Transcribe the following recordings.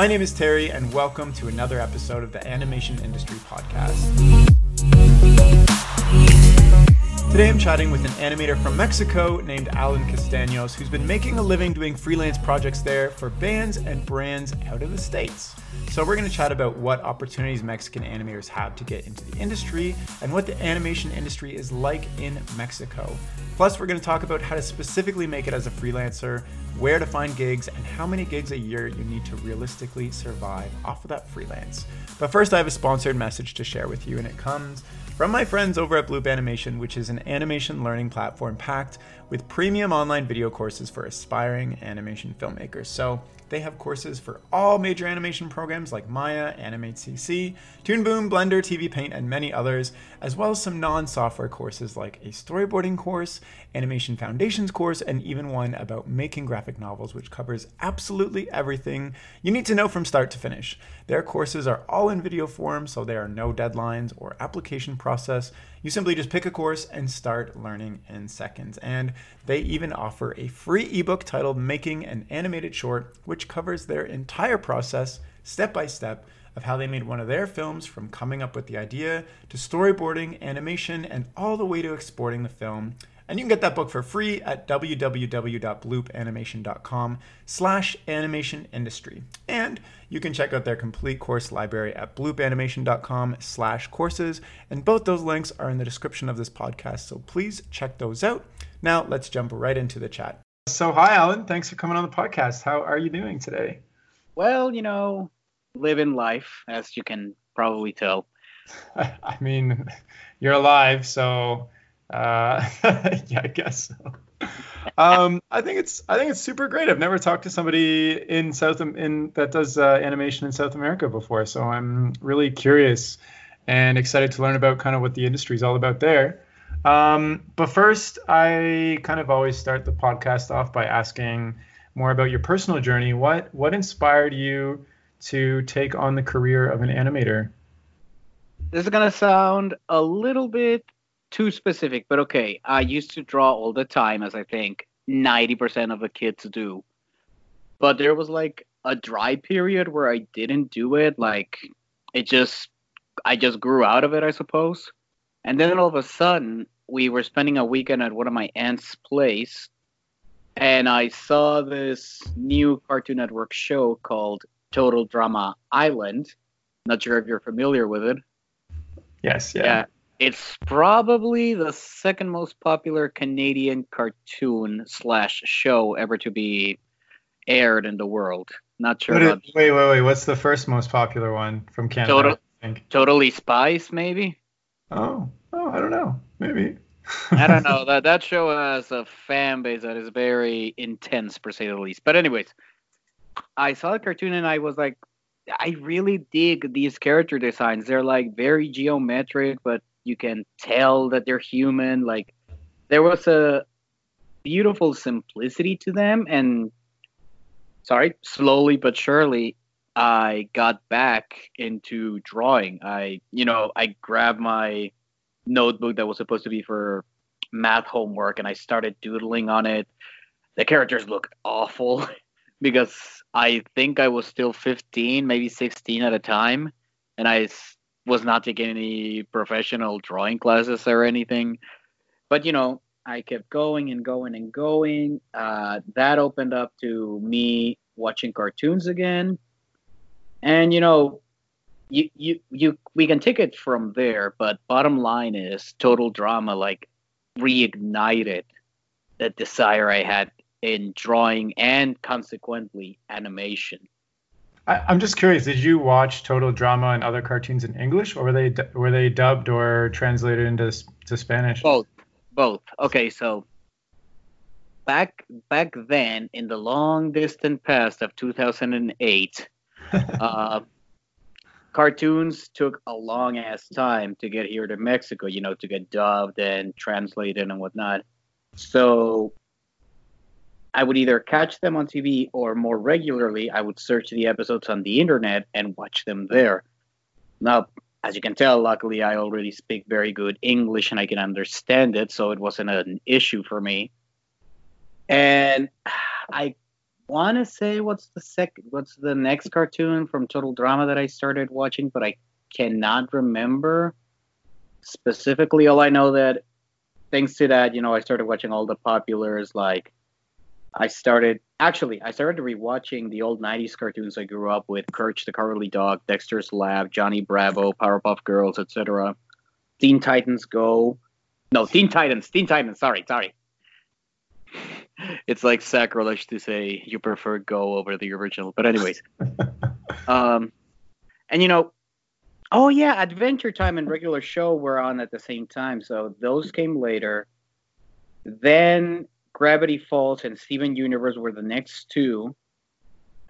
My name is Terry, and welcome to another episode of the Animation Industry Podcast. Today I'm chatting with an animator from Mexico named Alan Castaños, who's been making a living doing freelance projects there for bands and brands out of the States. So, we're going to chat about what opportunities Mexican animators have to get into the industry and what the animation industry is like in Mexico. Plus, we're going to talk about how to specifically make it as a freelancer, where to find gigs, and how many gigs a year you need to realistically survive off of that freelance. But first, I have a sponsored message to share with you, and it comes from my friends over at Bloop Animation, which is an animation learning platform packed with premium online video courses for aspiring animation filmmakers. So, they have courses for all major animation programs like Maya, Animate CC, Toon Boom, Blender, TV Paint, and many others, as well as some non software courses like a storyboarding course, Animation Foundations course, and even one about making graphic novels, which covers absolutely everything you need to know from start to finish. Their courses are all in video form, so there are no deadlines or application process. You simply just pick a course and start learning in seconds. And they even offer a free ebook titled Making an Animated Short, which covers their entire process, step by step, of how they made one of their films from coming up with the idea to storyboarding, animation, and all the way to exporting the film. And you can get that book for free at www.bloopanimation.com slash animation industry. And you can check out their complete course library at bloopanimation.com slash courses. And both those links are in the description of this podcast. So please check those out. Now let's jump right into the chat. So hi, Alan. Thanks for coming on the podcast. How are you doing today? Well, you know, living life, as you can probably tell. I mean, you're alive, so uh, yeah, I guess so. Um, I think it's I think it's super great. I've never talked to somebody in South in that does uh, animation in South America before, so I'm really curious and excited to learn about kind of what the industry is all about there. Um, but first, I kind of always start the podcast off by asking more about your personal journey. What what inspired you to take on the career of an animator? This is gonna sound a little bit too specific, but okay. I used to draw all the time, as I think 90% of the kids do. But there was like a dry period where I didn't do it. Like it just, I just grew out of it, I suppose. And then all of a sudden, we were spending a weekend at one of my aunt's place, and I saw this new Cartoon Network show called Total Drama Island. Not sure if you're familiar with it. Yes, yeah. yeah it's probably the second most popular Canadian cartoon slash show ever to be aired in the world. Not sure. What is, wait, wait, wait. What's the first most popular one from Canada? Total, I think. Totally Spies, maybe. Oh, oh, I don't know. Maybe. I don't know. That that show has a fan base that is very intense, per se the least. But anyways, I saw the cartoon and I was like, I really dig these character designs. They're like very geometric, but you can tell that they're human. Like there was a beautiful simplicity to them and sorry slowly but surely i got back into drawing. I you know i grabbed my notebook that was supposed to be for math homework and i started doodling on it. The characters look awful because i think i was still 15 maybe 16 at a time and i was not taking any professional drawing classes or anything. But you know, I kept going and going and going. Uh, that opened up to me watching cartoons again, and you know, you you you we can take it from there. But bottom line is, total drama like reignited the desire I had in drawing and consequently animation. I, am just curious. Did you watch Total Drama and other cartoons in English, or were they were they dubbed or translated into to Spanish? Both, both. Okay, so back back then, in the long distant past of 2008, uh, cartoons took a long ass time to get here to Mexico. You know, to get dubbed and translated and whatnot. So I would either catch them on TV or more regularly, I would search the episodes on the internet and watch them there. Now, as you can tell, luckily I already speak very good English and I can understand it, so it wasn't an issue for me. And I want to say what's the second, what's the next cartoon from Total Drama that I started watching, but I cannot remember specifically. All I know that thanks to that, you know, I started watching all the populars. Like, I started actually, I started rewatching the old '90s cartoons I grew up with: Courage the Cowardly Dog, Dexter's Lab, Johnny Bravo, Powerpuff Girls, etc. Teen Titans Go. No, Teen Titans. Teen Titans. Sorry, sorry. It's like sacrilege to say you prefer Go over the original, but anyways. um, and you know, oh yeah, Adventure Time and Regular Show were on at the same time, so those came later. Then Gravity Falls and Steven Universe were the next two,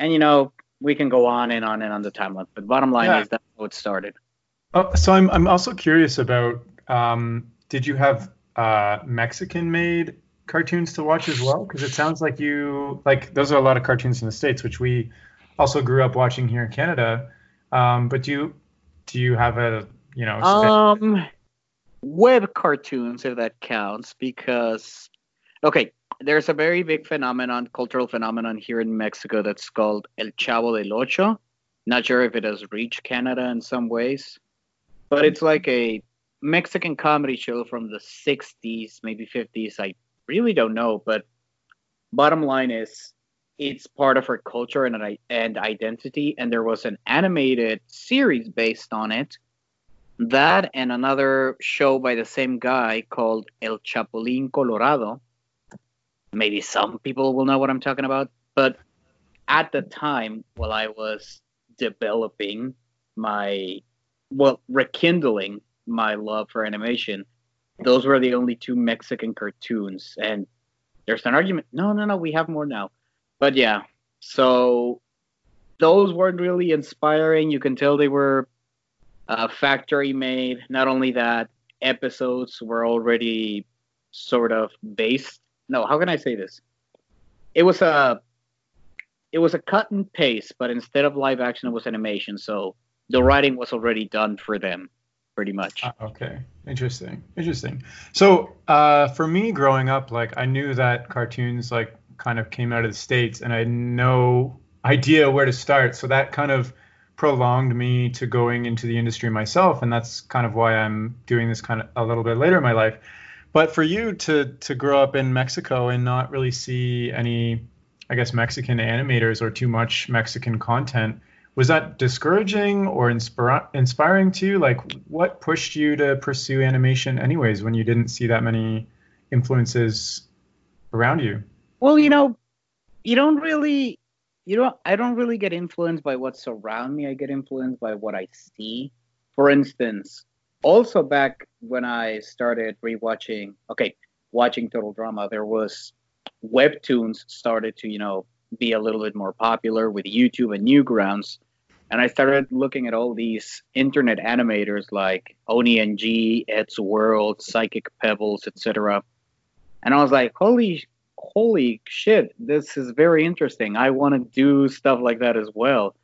and you know we can go on and on and on the timeline, but bottom line Yeah. is that's how it started. Oh, so I'm I'm also curious about um, did you have uh, Mexican made cartoons to watch as well? Because it sounds like you like those are a lot of cartoons in the states, which we also grew up watching here in Canada. Um, but do you do you have a you know Um, web cartoons, if that counts, because okay, there's a very big phenomenon, cultural phenomenon here in Mexico that's called El Chavo del Ocho. Not sure if it has reached Canada in some ways, but it's like a Mexican comedy show from the 60s, maybe 50s. I really don't know, but bottom line is it's part of our culture and and identity and there was an animated series based on it that and another show by the same guy called El Chapulín Colorado. Maybe some people will know what I'm talking about, but at the time while I was developing my well rekindling my love for animation, those were the only two Mexican cartoons and there's an argument. No, no, no, we have more now. But yeah, so those weren't really inspiring. You can tell they were uh, factory made. Not only that, episodes were already sort of based. No, how can I say this? It was a it was a cut and paste, but instead of live action, it was animation. So the writing was already done for them, pretty much. Ah, okay, interesting, interesting. So uh, for me, growing up, like I knew that cartoons like kind of came out of the states, and I had no idea where to start. So that kind of prolonged me to going into the industry myself, and that's kind of why I'm doing this kind of a little bit later in my life. But for you to to grow up in Mexico and not really see any, I guess, Mexican animators or too much Mexican content, was that discouraging or inspira- inspiring to you? Like, what pushed you to pursue animation, anyways, when you didn't see that many influences around you? Well, you know, you don't really, you don't. I don't really get influenced by what's around me. I get influenced by what I see. For instance, also back when I started rewatching, okay, watching Total Drama, there was webtoons started to, you know, be a little bit more popular with YouTube and Newgrounds. And I started looking at all these internet animators like Oney and G, Eddsworld, Psychic Pebbles, etc. And I was like, holy holy shit, this is very interesting. I want to do stuff like that as well.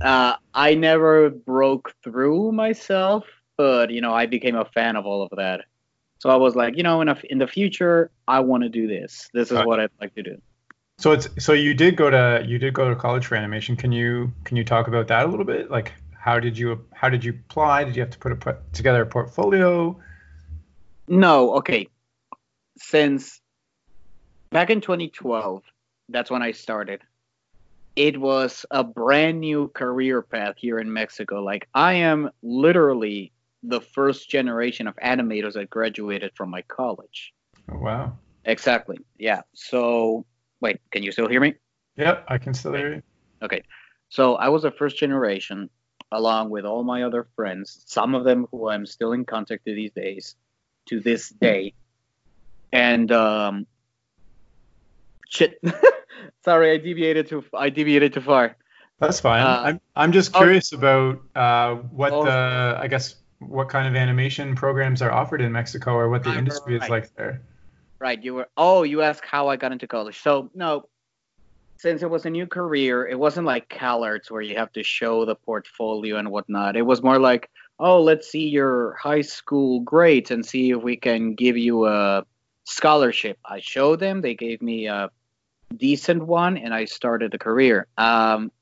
Uh, I never broke through myself, but you know, I became a fan of all of that. So I was like, you know, in a, in the future, I want to do this. This is Right. what I'd like to do. So it's so you did go to you did go to college for animation. Can you can you talk about that a little bit? Like, how did you how did you apply? Did you have to put a put together a portfolio? No, okay. Since back in 2012, that's when I started. It was a brand new career path here in Mexico. Like I am literally the first generation of animators that graduated from my college. Oh, wow. Exactly. Yeah. So, wait, can you still hear me? Yep, I can still hear you. Okay. So I was a first generation along with all my other friends, some of them who I'm still in contact to these days, to this day. And um shit. Sorry, I deviated too I deviated too far. That's fine. Uh, I'm I'm just oh. curious about uh, what Oh. the I guess what kind of animation programs are offered in Mexico or what the Right, industry is right. like there. Right, you were Oh, you asked how I got into college. So, no. Since it was a new career, it wasn't like CalArts where you have to show the portfolio and whatnot. It was more like, oh, let's see your high school grades and see if we can give you a scholarship. I showed them. They gave me a decent one, and I started a career. Um,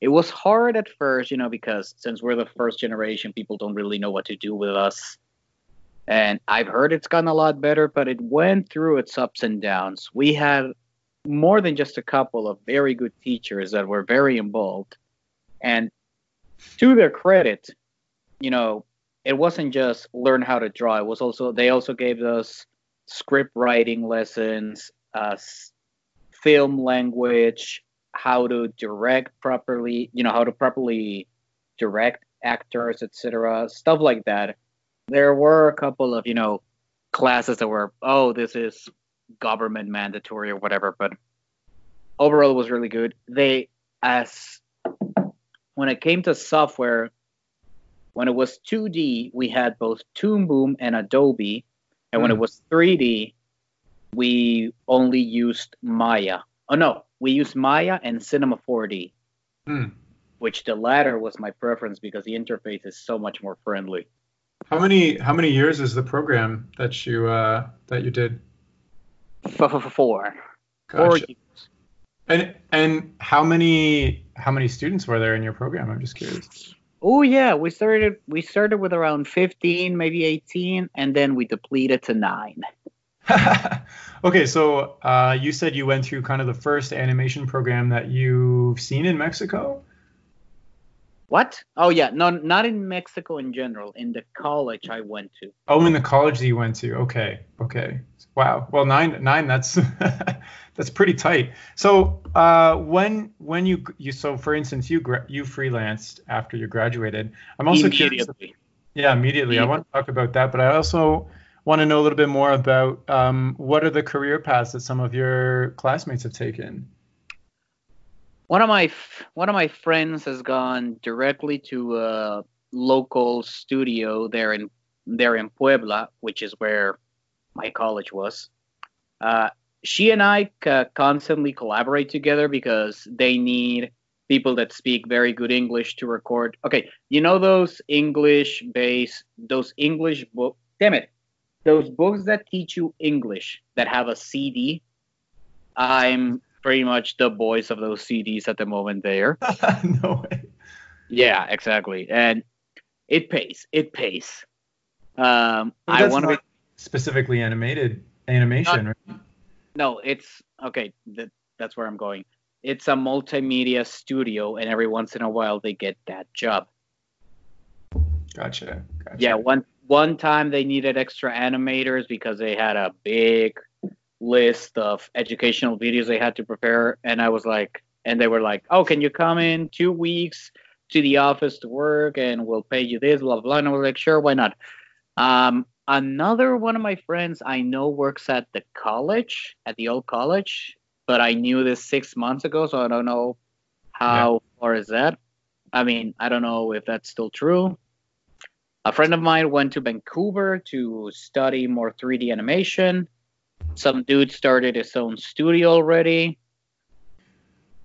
it was hard at first, you know, because since we're the first generation, people don't really know what to do with us. And I've heard it's gotten a lot better, but it went through its ups and downs. We had more than just a couple of very good teachers that were very involved. And to their credit, you know, it wasn't just learn how to draw. It was also they also gave us script writing lessons, uh, film language, how to direct properly, you know, how to properly direct actors, etc. Stuff like that. There were a couple of, you know, classes that were, oh, this is government mandatory or whatever, but overall it was really good. They as when it came to software, when it was 2D, we had both Toon Boom and Adobe, and mm. when it hmm. was 3D, we only used Maya. Oh no, we used Maya and Cinema 4D, mm. which the latter was my preference because the interface is so much more friendly. How many how many years is the program that you uh, that you did? Four. Four years. And and how many how many students were there in your program? I'm just curious. Oh yeah, we started we started with around 15, maybe 18, and then we depleted to nine. okay, so uh, you said you went through kind of the first animation program that you've seen in Mexico. What? Oh yeah, no, not in Mexico in general. In the college I went to. Oh, in the college that you went to. Okay, okay. Wow. Well, nine, nine. That's that's pretty tight. So uh, when when you you so for instance you you freelanced after you graduated. I'm also curious. Yeah, immediately. I want to talk about that, but I also want to know a little bit more about um, what are the career paths that some of your classmates have taken. One of my one of my friends has gone directly to a local studio there in there in Puebla, which is where my college was. Uh, she and I uh, constantly collaborate together because they need people that speak very good English to record. Okay, you know those English base, those English book. Damn it, those books that teach you English that have a CD. I'm pretty much the voice of those CDs at the moment there. no way. Yeah, exactly. And it pays. It pays. Um, I want to be specifically animated animation, not, right? No, it's okay. That, that's where I'm going. It's a multimedia studio, and every once in a while they get that job. Gotcha. gotcha. Yeah, one one time they needed extra animators because they had a big list of educational videos they had to prepare. And i was like and they were like oh can you come in two weeks to the office to work and we'll pay you this blah blah and i was like sure why not? Um, another one of my friends i know works at the college at the old college but i knew this six months ago so i don't know how yeah. far is that. I mean i don't know if that's still true a friend of mine went to vancouver to study more 3d animation some dude started his own studio already.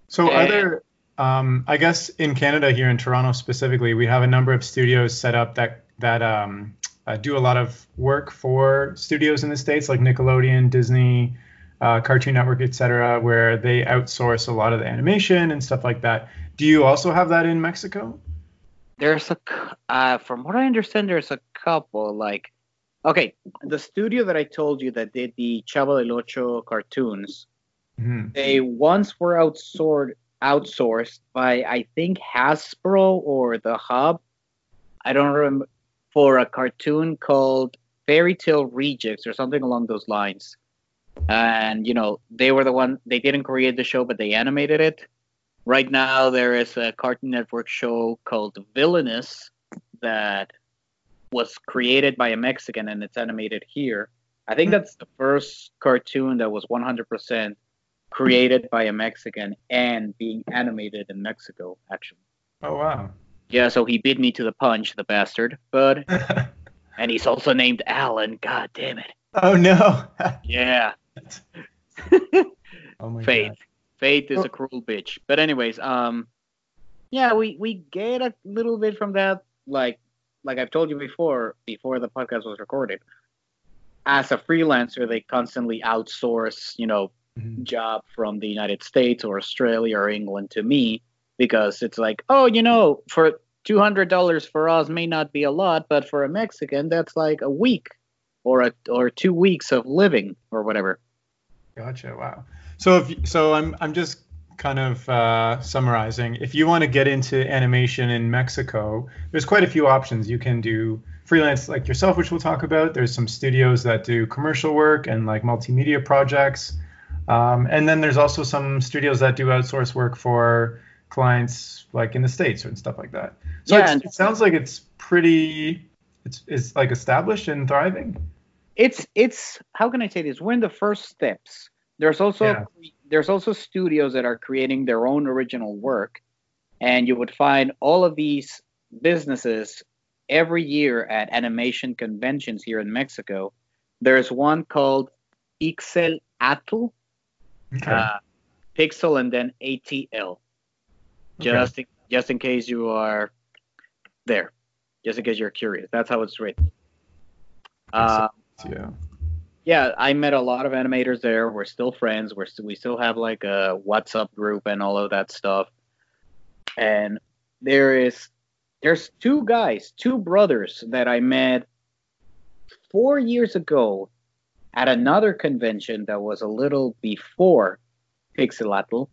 So and, are there um, I guess in Canada here in Toronto specifically, we have a number of studios set up that that um, uh, do a lot of work for studios in the states, like Nickelodeon, Disney, uh, Cartoon Network, etc., where they outsource a lot of the animation and stuff like that. Do you also have that in Mexico? There's a, uh, from what I understand, there's a couple. Like Okay, the studio that I told you that did the Chavo del Ocho cartoons, mm-hmm. they once were outsourced outsourced by I think Hasbro or the Hub. I don't remember for a cartoon called Fairy Tale Rejects or something along those lines. And you know, they were the one they didn't create the show but they animated it. Right now there is a Cartoon Network show called Villainous that was created by a Mexican and it's animated here. I think hmm. that's the first cartoon that was 100% created by a Mexican and being animated in Mexico, actually. Oh, wow. Yeah, so he beat me to the punch, the bastard. But, and he's also named Alan. God damn it. Oh, no. yeah. oh, my Faith. God. Faith is oh. a cruel bitch. But, anyways, um, yeah, we, we get a little bit from that, like, like I've told you before, before the podcast was recorded, as a freelancer, they constantly outsource, you know, mm-hmm. job from the United States or Australia or England to me because it's like, oh, you know, for two hundred dollars for us may not be a lot, but for a Mexican, that's like a week or a or two weeks of living or whatever. Gotcha. Wow. So if so, I'm I'm just kind of uh, summarizing. If you want to get into animation in Mexico, there's quite a few options. You can do freelance like yourself, which we'll talk about. There's some studios that do commercial work and like multimedia projects. Um, and then there's also some studios that do outsource work for clients like in the states and stuff like that. So yeah, it sounds like it's pretty it's it's like established and thriving. It's it's how can I say this? We're in the first steps. There's also yeah. there's also studios that are creating their own original work, and you would find all of these businesses every year at animation conventions here in Mexico. There's one called Ixel Atl, okay. uh, Pixel, and then ATL. Just okay. in, just in case you are there, just in case you're curious. That's how it's written. Uh, yeah. Yeah, I met a lot of animators there. We're still friends. We're st- we still have like a WhatsApp group and all of that stuff. And there is there's two guys, two brothers that I met four years ago at another convention that was a little before Pixelatl.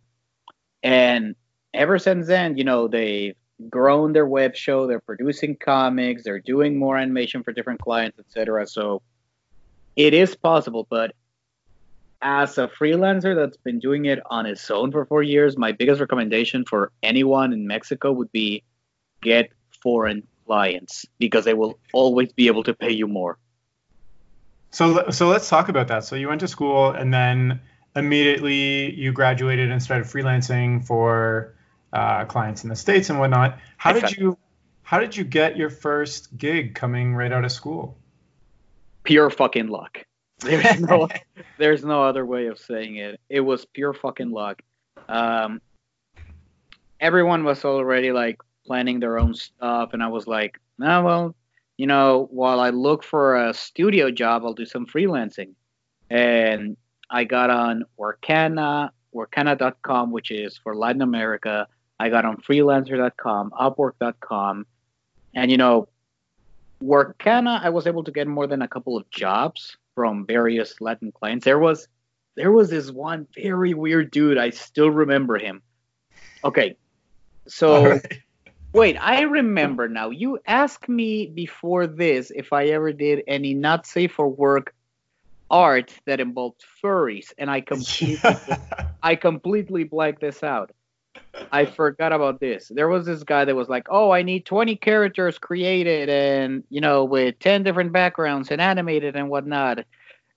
And ever since then, you know, they've grown their web show, they're producing comics, they're doing more animation for different clients, etc. So it is possible, but as a freelancer that's been doing it on its own for four years, my biggest recommendation for anyone in Mexico would be get foreign clients because they will always be able to pay you more. So, so let's talk about that. So you went to school and then immediately you graduated and started freelancing for uh, clients in the states and whatnot. How did you how did you get your first gig coming right out of school? Pure fucking luck. There's no there's no other way of saying it. It was pure fucking luck. Um, everyone was already like planning their own stuff, and I was like, oh, well, you know, while I look for a studio job, I'll do some freelancing. And I got on Workana, Workana.com, which is for Latin America. I got on freelancer.com, upwork.com. And, you know, Workana, I was able to get more than a couple of jobs from various Latin clients. There was there was this one very weird dude. I still remember him. Okay. So right. wait, I remember now. You asked me before this if I ever did any not safe for work art that involved furries, and I completely I completely blacked this out. I forgot about this. There was this guy that was like, "Oh, I need 20 characters created, and you know, with 10 different backgrounds and animated and whatnot."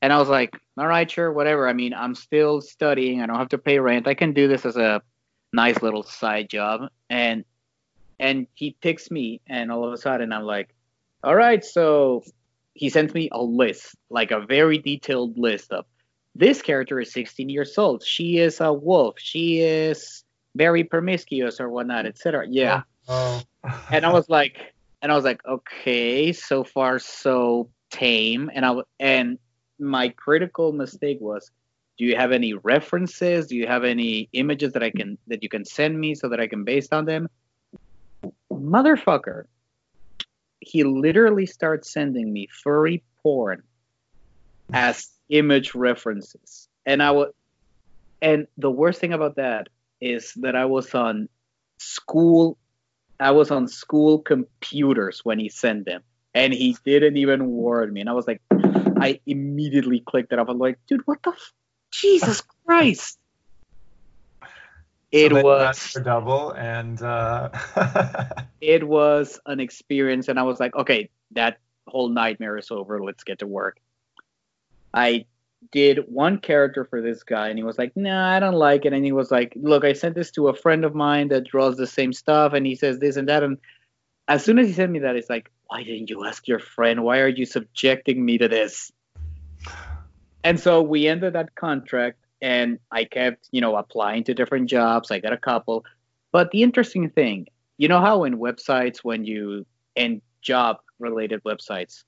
And I was like, "All right, sure, whatever. I mean, I'm still studying. I don't have to pay rent. I can do this as a nice little side job." And and he picks me, and all of a sudden, I'm like, "All right, so." He sends me a list, like a very detailed list of this character is 16 years old. She is a wolf. She is very promiscuous or whatnot, etc. Yeah. Oh. and I was like, and I was like, okay, so far so tame. And I and my critical mistake was, do you have any references? Do you have any images that I can that you can send me so that I can base on them? Motherfucker. He literally starts sending me furry porn as image references. And I would and the worst thing about that is that I was on school I was on school computers when he sent them and he didn't even warn me and I was like I immediately clicked it up I'm like dude what the f- Jesus Christ. It so was double and uh... it was an experience and I was like okay that whole nightmare is over. Let's get to work. I did one character for this guy and he was like nah i don't like it. And he was like look i sent this to a friend of mine that draws the same stuff and he says this and that. And as soon as he sent me that it's like why didn't you ask your friend? Why are you subjecting me to this? And so we ended that contract and i kept you know applying to different jobs. I got a couple. But the interesting thing you know how in websites when you in job related websites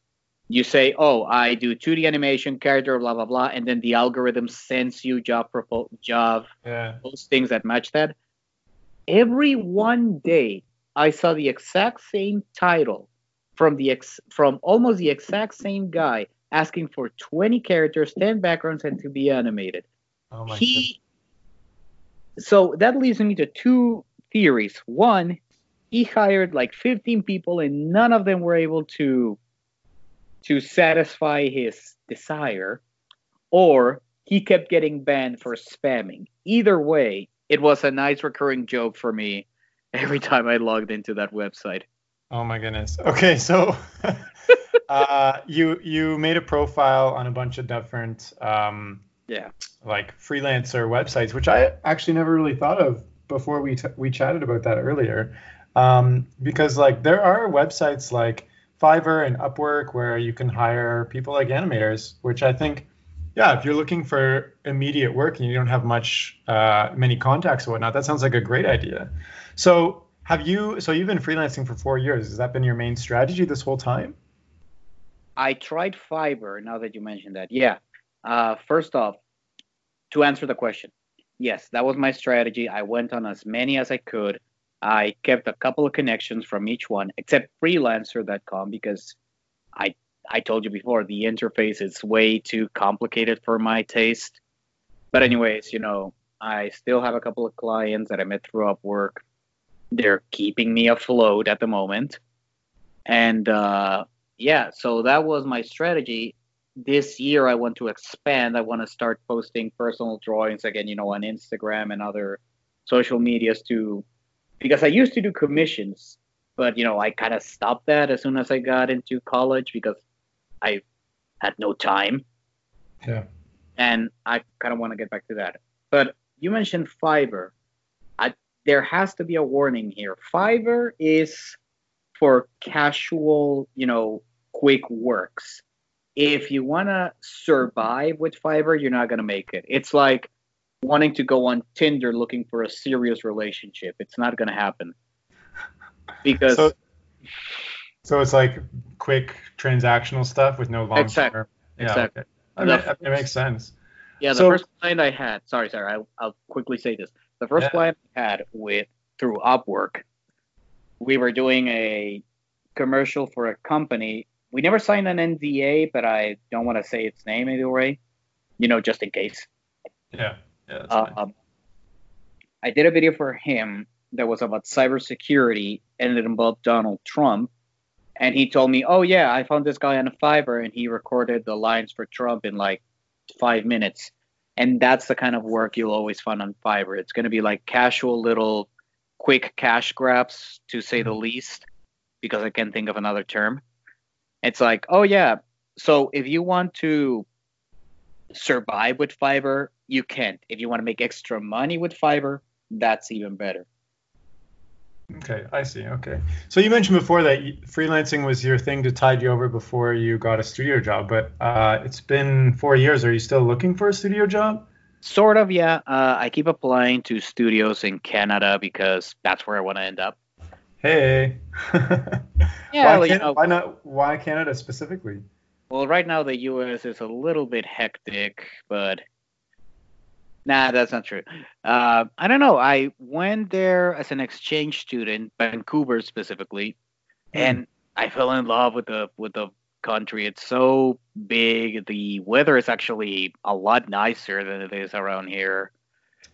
you say, "Oh, I do 2D animation, character, blah blah blah," and then the algorithm sends you job propo- job Yeah. postings that match that. Every one day, I saw the exact same title from the ex- from almost the exact same guy asking for 20 characters, 10 backgrounds, and to be animated. Oh my he so that leads me to two theories. One, he hired like 15 people and none of them were able to to satisfy his desire or he kept getting banned for spamming. Either way, it was a nice recurring joke for me every time I logged into that website. Oh my goodness. Okay, so uh, you you made a profile on a bunch of different um, Yeah. like freelancer websites, which I actually never really thought of before we t- we chatted about that earlier. Um, because like there are websites like Fiverr and Upwork where you can hire people like animators, which I think, yeah, if you're looking for immediate work and you don't have much uh, many contacts or whatnot, that sounds like a great idea. So have you? So you've been freelancing for four years. Has that been your main strategy this whole time? I tried Fiverr now that you mentioned that. Yeah. Uh, first off, to answer the question, yes, that was my strategy. I went on as many as I could. I kept a couple of connections from each one, except freelancer.com because I I told you before the interface is way too complicated for my taste. But anyways, you know, I still have a couple of clients that I met through Upwork. They're keeping me afloat at the moment. And uh, yeah, so that was my strategy. This year, I want to expand. I want to start posting personal drawings again, you know, on Instagram and other social medias to, because I used to do commissions, but you know, I kind of stopped that as soon as I got into college because I had no time Yeah. and I kind of want to get back to that. But you mentioned Fiverr. I, there has to be a warning here. Fiverr is for casual, you know, quick works. If you want to survive with Fiverr, you're not going to make it. It's like wanting to go on Tinder looking for a serious relationship. It's not going to happen. Because So, so it's like quick transactional stuff with no long term. Yeah, exactly. okay. That, The ma- makes sense. Yeah, the So- first client I had, sorry, sorry, I, I'll quickly say this. The first Yeah. client I had with through Upwork, we were doing a commercial for a company. We never signed an NDA, but I don't want to say its name either way, you know, just in case. Yeah. Yeah. Um, I did a video for him that was about cybersecurity and it involved Donald Trump. And he told me, Oh, yeah, I found this guy on Fiverr and he recorded the lines for Trump in like five minutes. And that's the kind of work you'll always find on Fiverr. It's going to be like casual little quick cash grabs, to say the least, because I can't think of another term. It's like, oh, yeah. So if you want to survive with Fiverr, you can't. If you want to make extra money with Fiverr, that's even better. Okay, I see. Okay. So you mentioned before that freelancing was your thing to tide you over before you got a studio job, but uh, it's been four years. Are you still looking for a studio job? Sort of, yeah. Uh, I keep applying to studios in Canada because that's where I want to end up. Hey. Yeah, why, you Can- know- why not? Why Canada specifically? Well, right now the U.S. is a little bit hectic, but nah, that's not true. Uh, I don't know. I went there as an exchange student, Vancouver specifically, Hmm. and I fell in love with the with the country. It's so big. The weather is actually a lot nicer than it is around here.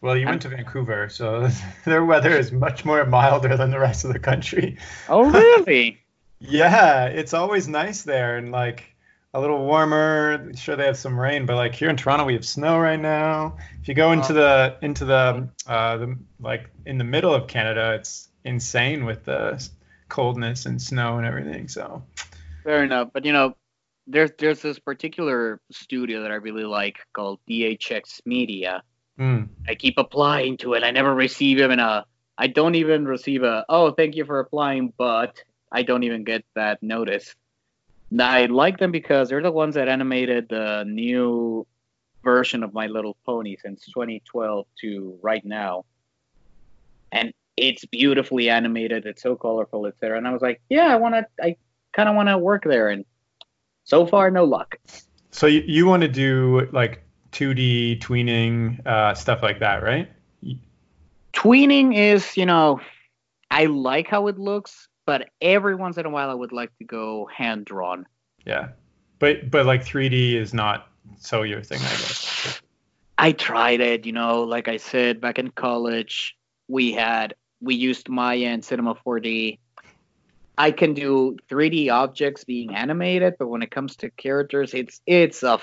Well, you went to Vancouver, so their weather is much more milder than the rest of the country. Oh, really? Yeah, it's always nice there and like a little warmer. Sure, they have some rain, but like here in Toronto, we have snow right now. If you go into the into the uh, the like in the middle of Canada, it's insane with the coldness and snow and everything. So Fair enough, but you know, there's there's this particular studio that I really like called DHX Media. mm, I keep applying to it. I never receive even a. I don't even receive a. Oh, thank you for applying, but I don't even get that notice. I like them because they're the ones that animated the new version of My Little Pony since 2012 to right now, and it's beautifully animated. It's so colorful, etc. And I was like, yeah, I want to. I kind of want to work there, and So far, no luck. So you, you want to do like 2D tweening uh, stuff like that, right? Tweening is, you know, I like how it looks, but every once in a while I would like to go hand drawn. Yeah, but but like 3D is not so your thing, I guess. I tried it, you know, like I said back in college, we had we used Maya and Cinema 4D. I can do 3D objects being animated, but when it comes to characters, it's it's a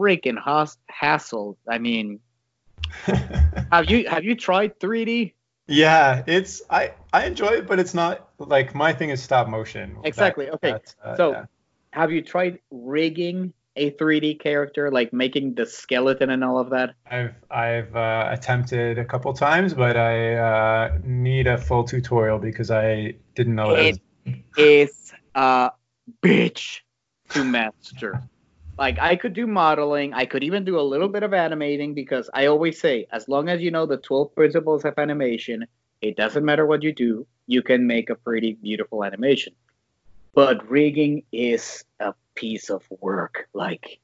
freaking has- hassle. I mean, have you have you tried 3D? Yeah, it's I I enjoy it, but it's not like my thing is stop motion. Exactly. That- okay. uh, so, yeah. have you tried rigging a 3D character, like making the skeleton and all of that? I've I've uh, attempted a couple times, but I uh, need a full tutorial because I didn't know that. It is a bitch to master. Like I could do modeling, I could even do a little bit of animating because I always say, as long as you know the 12 principles of animation, it doesn't matter what you do, you can make a pretty beautiful animation. But rigging is a piece of work. Like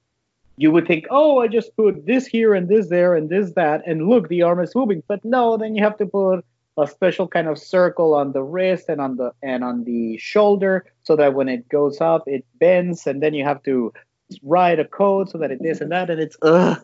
you would think, oh, I just put this here and this there and this that, and look, the arm is moving. But no, then you have to put a special kind of circle on the wrist and on the and on the shoulder so that when it goes up it bends and then you have to write a code so that it this and that and it's ugh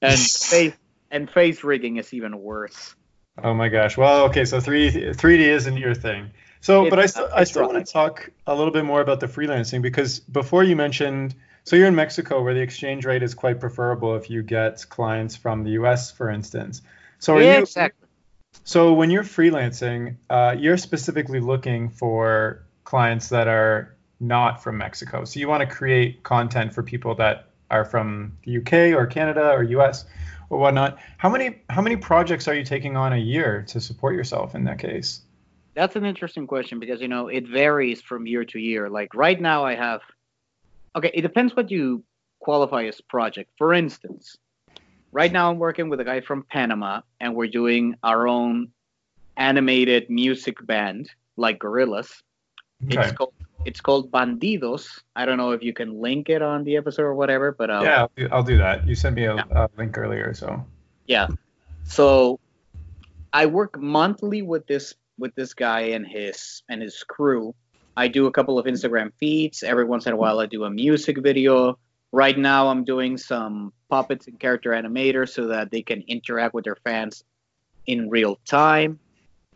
and face and face rigging is even worse Oh my gosh. Well, okay, so 3 3D isn't your thing. So, It's but I still I still want to talk a little bit more about the freelancing because before you mentioned so you're in Mexico where the exchange rate is quite preferable if you get clients from the US, for instance. So are yeah, you exactly So when you're freelancing, uh, you're specifically looking for clients that are not from Mexico. So you want to create content for people that are from the UK or Canada or US or whatnot. How many how many projects are you taking on a year to support yourself in that case? That's an interesting question because you know it varies from year to year. Like right now, I have. Okay, it depends what you qualify as project. For instance, right now I'm working with a guy from Panama, and we're doing our own animated music band, like Gorillaz. Okay. It's called it's called Bandidos. I don't know if you can link it on the episode or whatever, but uh, Yeah, I'll do, I'll do that. You sent me a, a link earlier, so Yeah. So I work monthly with this with this guy and his and his crew. I do a couple of Instagram feeds. Every once in a while I do a music video. Right now I'm doing some puppets and character animators so that they can interact with their fans in real time.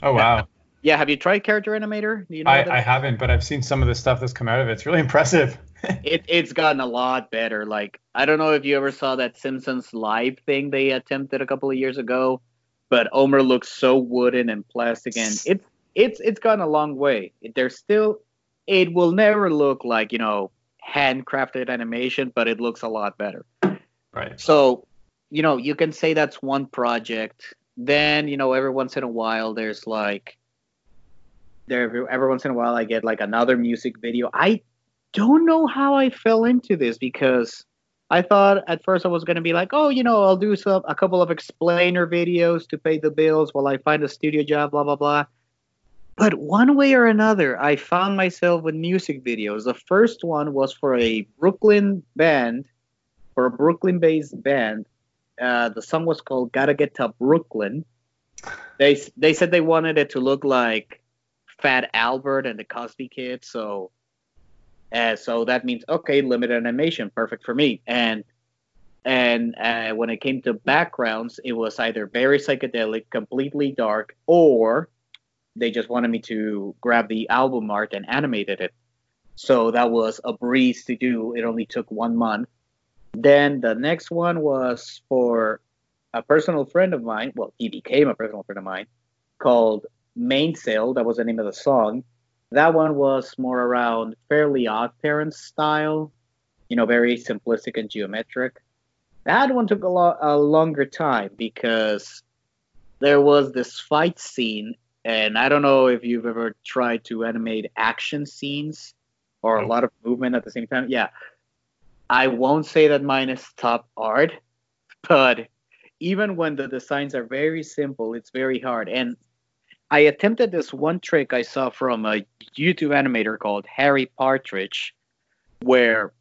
oh wow. Yeah, have you tried character animator? You know I, I haven't, but I've seen some of the stuff that's come out of it. It's really impressive. it, it's gotten a lot better. Like I don't know if you ever saw that Simpsons live thing they attempted a couple of years ago, but Omer looks so wooden and plastic, and it's it's it's gone a long way. There's still, it will never look like you know handcrafted animation, but it looks a lot better. right. So, you know, you can say that's one project. Then, you know, every once in a while, there's like, there every, once in a while, I get like another music video. I don't know how I fell into this because I thought at first I was going to be like, oh, you know, I'll do some a couple of explainer videos to pay the bills while I find a studio job, blah blah blah. But one way or another, I found myself with music videos. The first one was for a Brooklyn band for a Brooklyn-based band. Uh, the song was called "Gotta Get to Brooklyn." They they said they wanted it to look like Fat Albert and the Cosby Kid, so uh, so that means okay, limited animation, perfect for me. And and uh, when it came to backgrounds, it was either very psychedelic, completely dark, or they just wanted me to grab the album art and animated it. So that was a breeze to do. It only took one month. Then the next one was for a personal friend of mine. Well, he became a personal friend of mine called Mainsail. That was the name of the song. That one was more around Fairly Odd Parents style, you know, very simplistic and geometric. That one took a, lo- a longer time because there was this fight scene, and I don't know if you've ever tried to animate action scenes or a lot of movement at the same time. Yeah. I won't say that mine is top art, but even when the designs are very simple, it's very hard. And I attempted this one trick I saw from a YouTube animator called Harry Partridge, where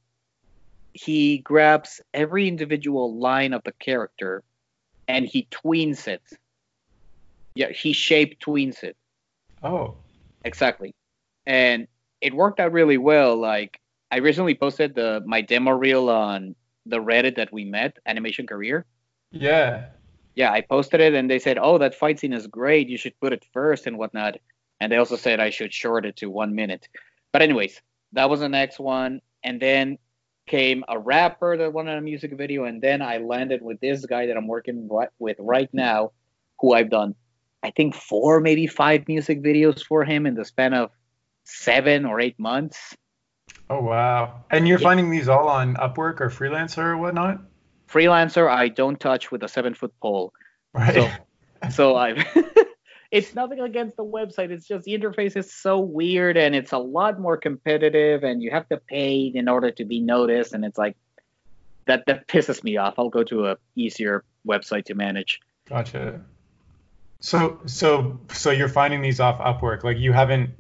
he grabs every individual line of the character and he tweens it. Yeah, he shape tweens it. Oh. Exactly. And it worked out really well. Like I recently posted the my demo reel on the Reddit that we met, Animation Career. Yeah. Yeah, I posted it and they said, Oh, that fight scene is great. You should put it first and whatnot. And they also said I should short it to one minute. But anyways, that was the next one. And then came a rapper that wanted a music video, and then I landed with this guy that I'm working with right now, who I've done, I think four, maybe five music videos for him in the span of seven or eight months. Oh wow! And you're yeah. finding these all on Upwork or Freelancer or whatnot? Freelancer, I don't touch with a seven foot pole. Right. So, so I've it's nothing against the website. It's just the interface is so weird and it's a lot more competitive and you have to pay in order to be noticed and it's like that that pisses me off. I'll go to a easier website to manage. Gotcha. So so so you're finding these off Upwork. Like you haven't,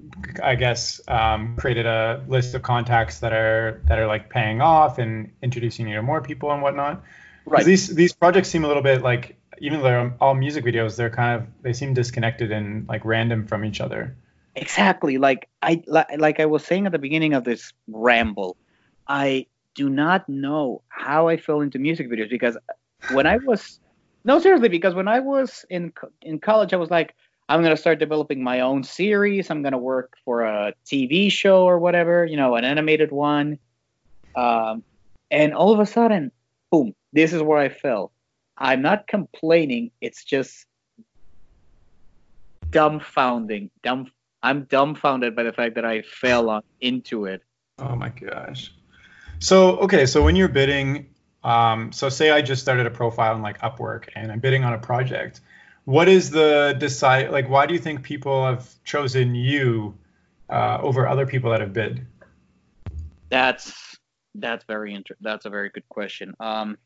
I guess, um, created a list of contacts that are that are like paying off and introducing you to more people and whatnot. Right. These these projects seem a little bit like even though they're all music videos, they're kind of they seem disconnected and like random from each other. Exactly. Like I like I was saying at the beginning of this ramble, I do not know how I fell into music videos because when I was no seriously because when I was in in college I was like I'm gonna start developing my own series. I'm gonna work for a TV show or whatever, you know, an animated one. Um, and all of a sudden, boom, this is where I fell. I'm not complaining. It's just dumbfounding. Dumb. I'm dumbfounded by the fact that I fell on, into it. Oh my gosh. So okay, so when you're bidding, um, so say I just started a profile in like Upwork and I'm bidding on a project. What is the decide? Like, why do you think people have chosen you uh, over other people that have bid? That's that's very inter- That's a very good question. Um,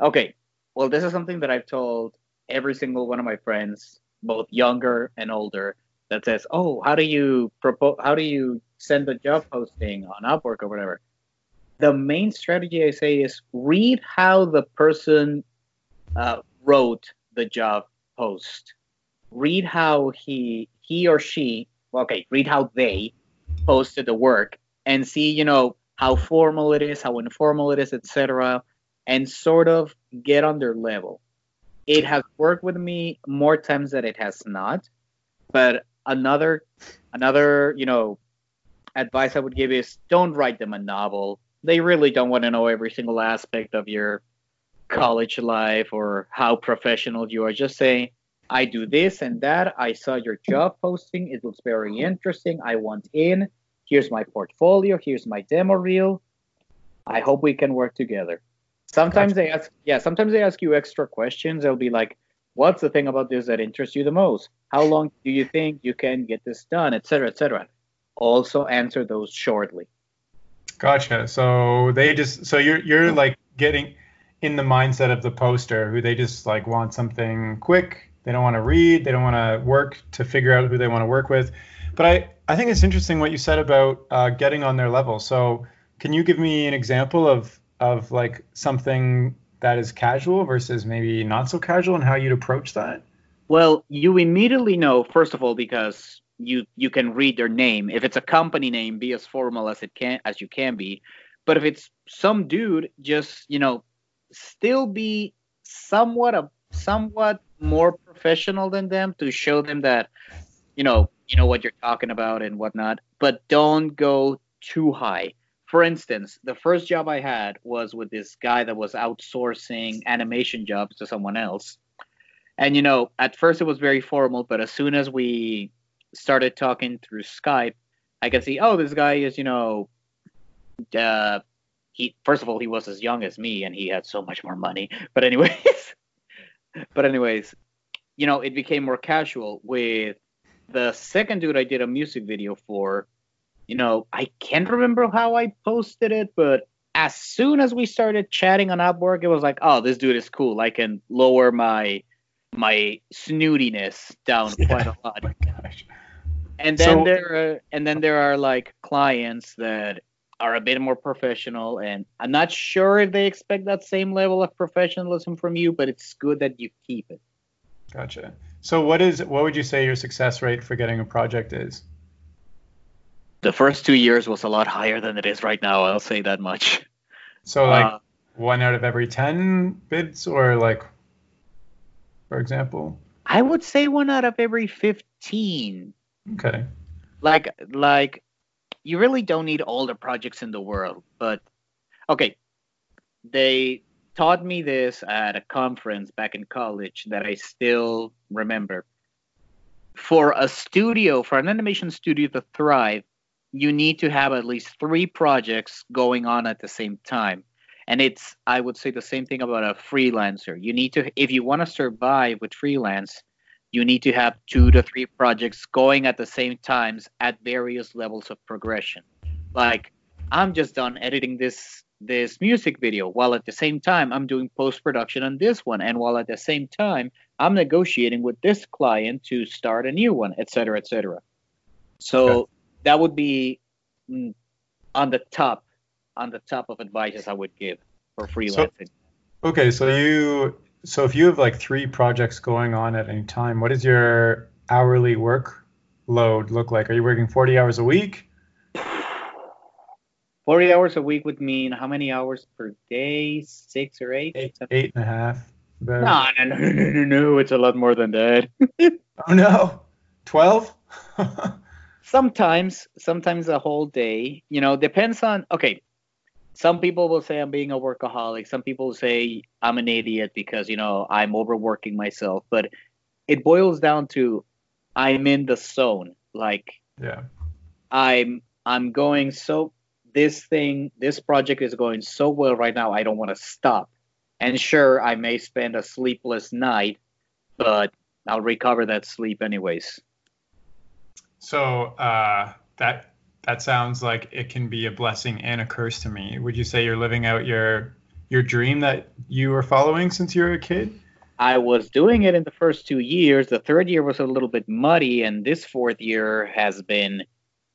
Okay. Well, this is something that I've told every single one of my friends, both younger and older, that says, "Oh, how do you propose? How do you send a job posting on Upwork or whatever?" The main strategy I say is read how the person uh, wrote the job post. Read how he he or she okay, read how they posted the work and see, you know, how formal it is, how informal it is, etc and sort of get on their level. It has worked with me more times than it has not. But another another, you know, advice I would give is don't write them a novel. They really don't want to know every single aspect of your college life or how professional you are. Just say, I do this and that. I saw your job posting. It looks very interesting. I want in. Here's my portfolio. Here's my demo reel. I hope we can work together. Sometimes gotcha. they ask, yeah, sometimes they ask you extra questions. They'll be like, "What's the thing about this that interests you the most? How long do you think you can get this done, etc., etc." Also answer those shortly. Gotcha. So they just, so you're you're like getting in the mindset of the poster, who they just like want something quick. They don't want to read. They don't want to work to figure out who they want to work with. But I I think it's interesting what you said about uh, getting on their level. So can you give me an example of of like something that is casual versus maybe not so casual and how you'd approach that? Well, you immediately know first of all because you you can read their name. If it's a company name, be as formal as it can as you can be. But if it's some dude, just you know, still be somewhat a somewhat more professional than them to show them that you know you know what you're talking about and whatnot. But don't go too high for instance, the first job I had was with this guy that was outsourcing animation jobs to someone else. And you know, at first it was very formal, but as soon as we started talking through Skype, I could see, oh, this guy is, you know, uh, he first of all he was as young as me and he had so much more money. But anyways, but anyways, you know, it became more casual with the second dude I did a music video for you know, I can't remember how I posted it, but as soon as we started chatting on Upwork, it was like, oh, this dude is cool. I can lower my my snootiness down yeah. quite a lot. Oh and then so, there are and then there are like clients that are a bit more professional and i'm not sure if they expect that same level of professionalism from you but it's good that you keep it. Gotcha. So what is what would you say your success rate for getting a project is? The first two years was a lot higher than it is right now i'll say that much. So like uh, one out of every 10 bids or like for example? I would say one out of every 15 okay like like you really don't need all the projects in the world. But okay, they taught me this at a conference back in college that I still remember. For a studio, for an animation studio to thrive, you need to have at least three projects going on at the same time. And it's, I would say, the same thing about a freelancer. You need to, if you want to survive with freelance, you need to have two to three projects going at the same times at various levels of progression. Like I'm just done editing this this music video while at the same time I'm doing post production on this one and while at the same time I'm negotiating with this client to start a new one, etc., etc. So okay. that would be mm, on the top on the top of advices I would give for freelancing. So, okay, so you so if you have like three projects going on at any time, what does your hourly work load look like? Are you working 40 hours a week? 40 hours a week would mean how many hours per day? Six or eight? Eight, eight and a half. No, no, no, no, no, no, no. It's a lot more than that. oh, no. 12? sometimes, sometimes a whole day. You know, depends on, okay, some people will say I'm being a workaholic. Some people say I'm an idiot because, you know, I'm overworking myself. But it boils down to I'm in the zone. Like, yeah, I'm I'm going so this thing, this project is going so well right now. I don't want to stop. And sure, I may spend a sleepless night, but I'll recover that sleep anyways. So uh, that that sounds like it can be a blessing and a curse to me. Would you say you're living out your your dream that you were following since you were a kid? I was doing it in the first two years. The third year was a little bit muddy, and this fourth year has been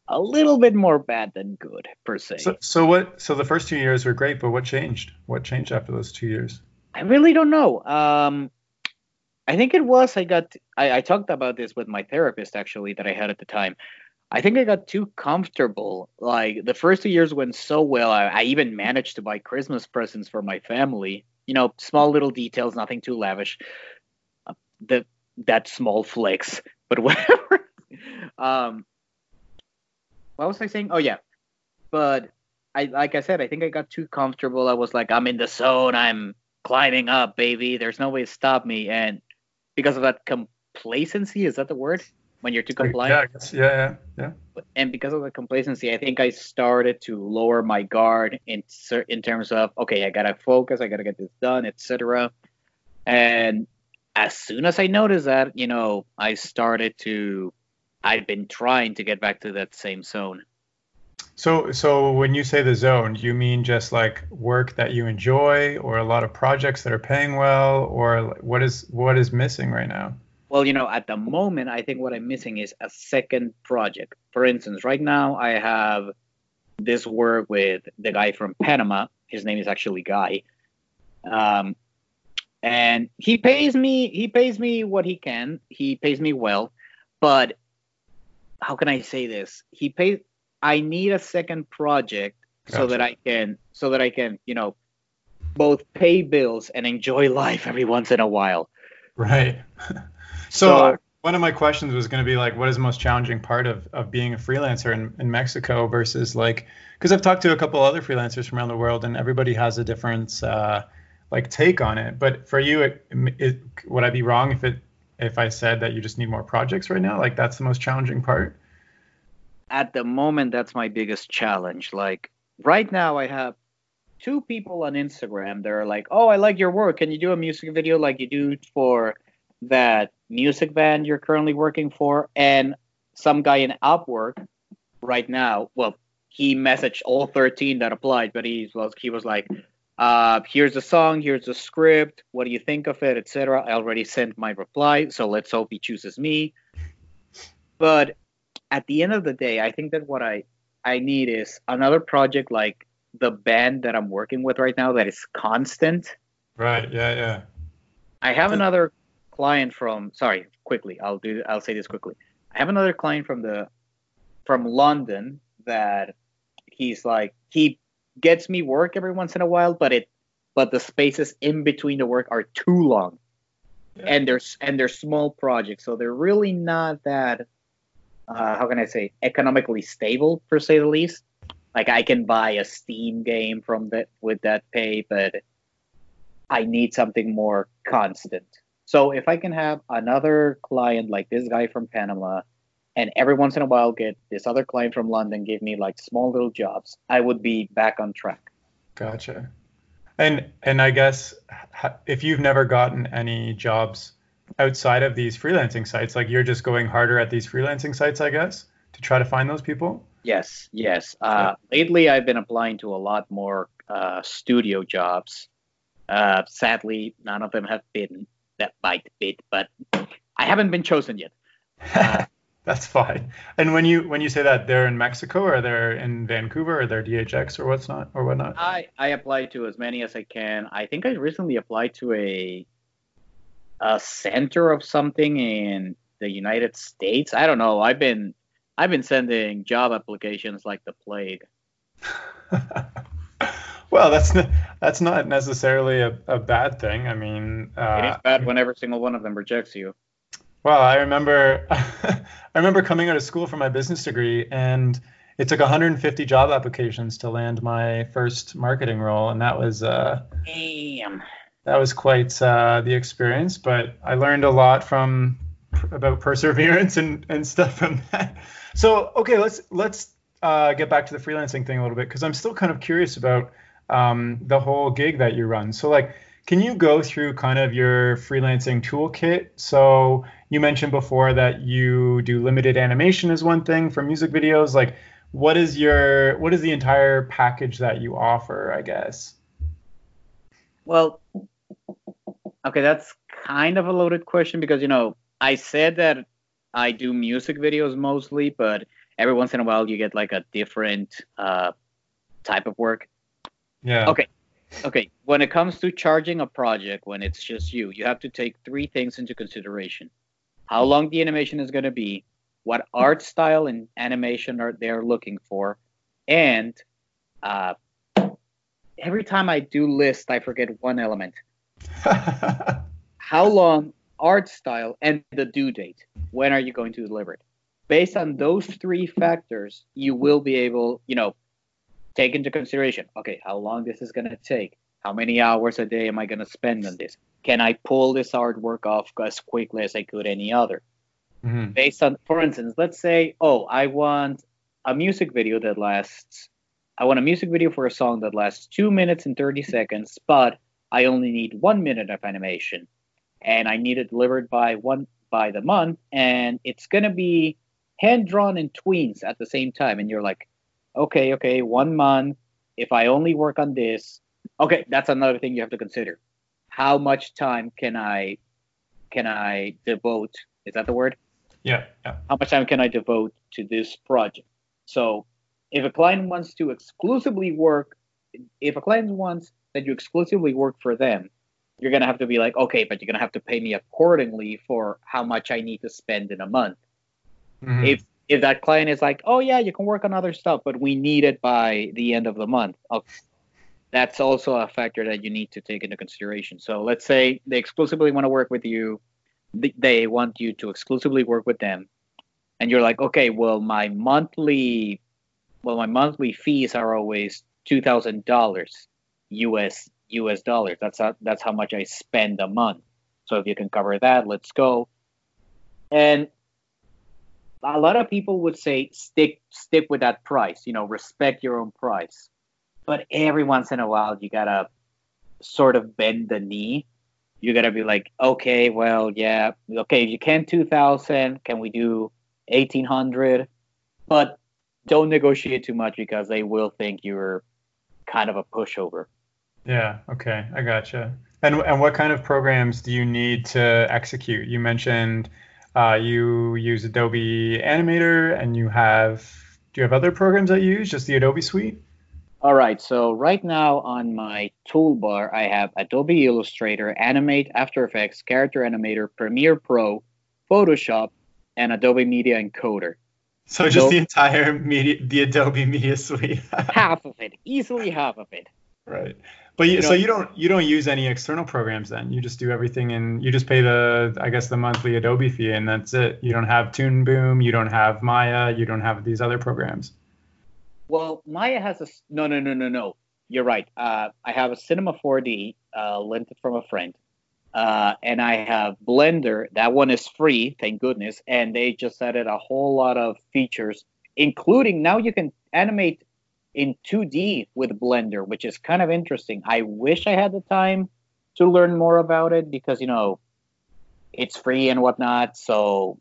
a little bit more bad than good per se. So, so what? So the first two years were great, but what changed? What changed after those two years? I really don't know. Um, I think it was I got I, I talked about this with my therapist actually that I had at the time. I think I got too comfortable. Like the first two years went so well. I, I, even managed to buy Christmas presents for my family. You know, small little details, nothing too lavish. Uh, the that small flex, but whatever. um, what was I saying? Oh yeah, but I like I said, I think I got too comfortable. I was like, I'm in the zone. I'm climbing up, baby. There's no way to stop me. And because of that complacency, is that the word? When you're too compliant. Yeah, yeah, yeah, yeah. And because of the complacency, I think I started to lower my guard in in terms of okay, I gotta focus, I gotta get this done, etc. And as soon as I noticed that, you know, I started to. I've been trying to get back to that same zone. So, so when you say the zone, you mean just like work that you enjoy, or a lot of projects that are paying well, or what is what is missing right now? Well, you know, at the moment, I think what I'm missing is a second project. For instance, right now I have this work with the guy from Panama. His name is actually Guy. Um, and he pays me he pays me what he can. He pays me well, but how can I say this? He pays I need a second project gotcha. so that I can so that I can, you know, both pay bills and enjoy life every once in a while. Right. So, so one of my questions was going to be like, what is the most challenging part of, of being a freelancer in, in Mexico versus like, because I've talked to a couple other freelancers from around the world and everybody has a different uh, like take on it. But for you, it, it, would I be wrong if it if I said that you just need more projects right now? Like that's the most challenging part. At the moment, that's my biggest challenge. Like right now, I have two people on Instagram. They're like, "Oh, I like your work. Can you do a music video like you do for that music band you're currently working for and some guy in Upwork right now. Well, he messaged all 13 that applied, but he was he was like, uh, "Here's the song, here's the script. What do you think of it, etc." I already sent my reply, so let's hope he chooses me. But at the end of the day, I think that what I I need is another project like the band that I'm working with right now that is constant. Right. Yeah. Yeah. I have another client from. Sorry, quickly. I'll do. I'll say this quickly. I have another client from the from London that he's like he gets me work every once in a while, but it but the spaces in between the work are too long. Yeah. And there's and they're small projects, so they're really not that uh, how can I say economically stable per say the least. Like I can buy a Steam game from that with that pay, but I need something more constant. So if I can have another client like this guy from Panama, and every once in a while get this other client from London give me like small little jobs, I would be back on track. Gotcha. And and I guess if you've never gotten any jobs outside of these freelancing sites, like you're just going harder at these freelancing sites, I guess, to try to find those people. Yes, yes. Uh, lately, I've been applying to a lot more uh, studio jobs. Uh, sadly, none of them have been that bite bit, but I haven't been chosen yet. Uh, That's fine. And when you when you say that they're in Mexico or they're in Vancouver or they're DHX or what's not or whatnot? I I apply to as many as I can. I think I recently applied to a a center of something in the United States. I don't know. I've been I've been sending job applications like the plague. well, that's not, that's not necessarily a, a bad thing. I mean, uh, it is bad when every single one of them rejects you. Well, I remember I remember coming out of school for my business degree, and it took 150 job applications to land my first marketing role, and that was uh, damn. That was quite uh, the experience, but I learned a lot from about perseverance and, and stuff from that. So okay, let's let's uh, get back to the freelancing thing a little bit because I'm still kind of curious about um, the whole gig that you run. So like, can you go through kind of your freelancing toolkit? So you mentioned before that you do limited animation as one thing for music videos. Like, what is your what is the entire package that you offer? I guess. Well, okay, that's kind of a loaded question because you know I said that I do music videos mostly, but every once in a while you get like a different uh, type of work. Yeah. Okay. Okay. When it comes to charging a project, when it's just you, you have to take three things into consideration: how long the animation is going to be, what art style and animation are they're looking for, and uh, every time I do list, I forget one element. how long art style, and the due date. When are you going to deliver it? Based on those three factors, you will be able, you know, take into consideration, okay, how long this is going to take? How many hours a day am I going to spend on this? Can I pull this artwork off as quickly as I could any other? Mm-hmm. Based on, for instance, let's say, oh, I want a music video that lasts, I want a music video for a song that lasts two minutes and 30 seconds, but I only need one minute of animation and I need it delivered by one by the month, and it's gonna be hand drawn in tweens at the same time, and you're like, okay, okay, one month. If I only work on this, okay, that's another thing you have to consider. How much time can I can I devote? Is that the word? Yeah, yeah. How much time can I devote to this project? So, if a client wants to exclusively work, if a client wants that you exclusively work for them, you're gonna have to be like, okay, but you're gonna have to pay me accordingly for how much I need to spend in a month. Mm-hmm. If if that client is like, oh yeah, you can work on other stuff, but we need it by the end of the month. Okay. That's also a factor that you need to take into consideration. So let's say they exclusively want to work with you, they want you to exclusively work with them, and you're like, okay, well my monthly, well my monthly fees are always two thousand dollars US US dollars. That's how, that's how much I spend a month. So if you can cover that, let's go. And a lot of people would say stick stick with that price. You know, respect your own price. But every once in a while, you gotta sort of bend the knee. You gotta be like, okay, well, yeah, okay, if you can two thousand, can we do eighteen hundred? But don't negotiate too much because they will think you're kind of a pushover. Yeah. Okay. I gotcha. And and what kind of programs do you need to execute? You mentioned uh, you use Adobe Animator and you have do you have other programs that you use? Just the Adobe Suite? All right. So right now on my toolbar, I have Adobe Illustrator, Animate, After Effects, Character Animator, Premiere Pro, Photoshop, and Adobe Media Encoder. So just the entire media, the Adobe Media Suite. half of it, easily half of it. Right. But you, you know, so you don't you don't use any external programs then. You just do everything and you just pay the I guess the monthly Adobe fee and that's it. You don't have Toon Boom, you don't have Maya, you don't have these other programs. Well, Maya has a no no no no no. You're right. Uh, I have a Cinema 4D uh, lent it from a friend. Uh, and I have Blender. That one is free, thank goodness. And they just added a whole lot of features, including now you can animate in 2D with Blender, which is kind of interesting. I wish I had the time to learn more about it because, you know, it's free and whatnot. So,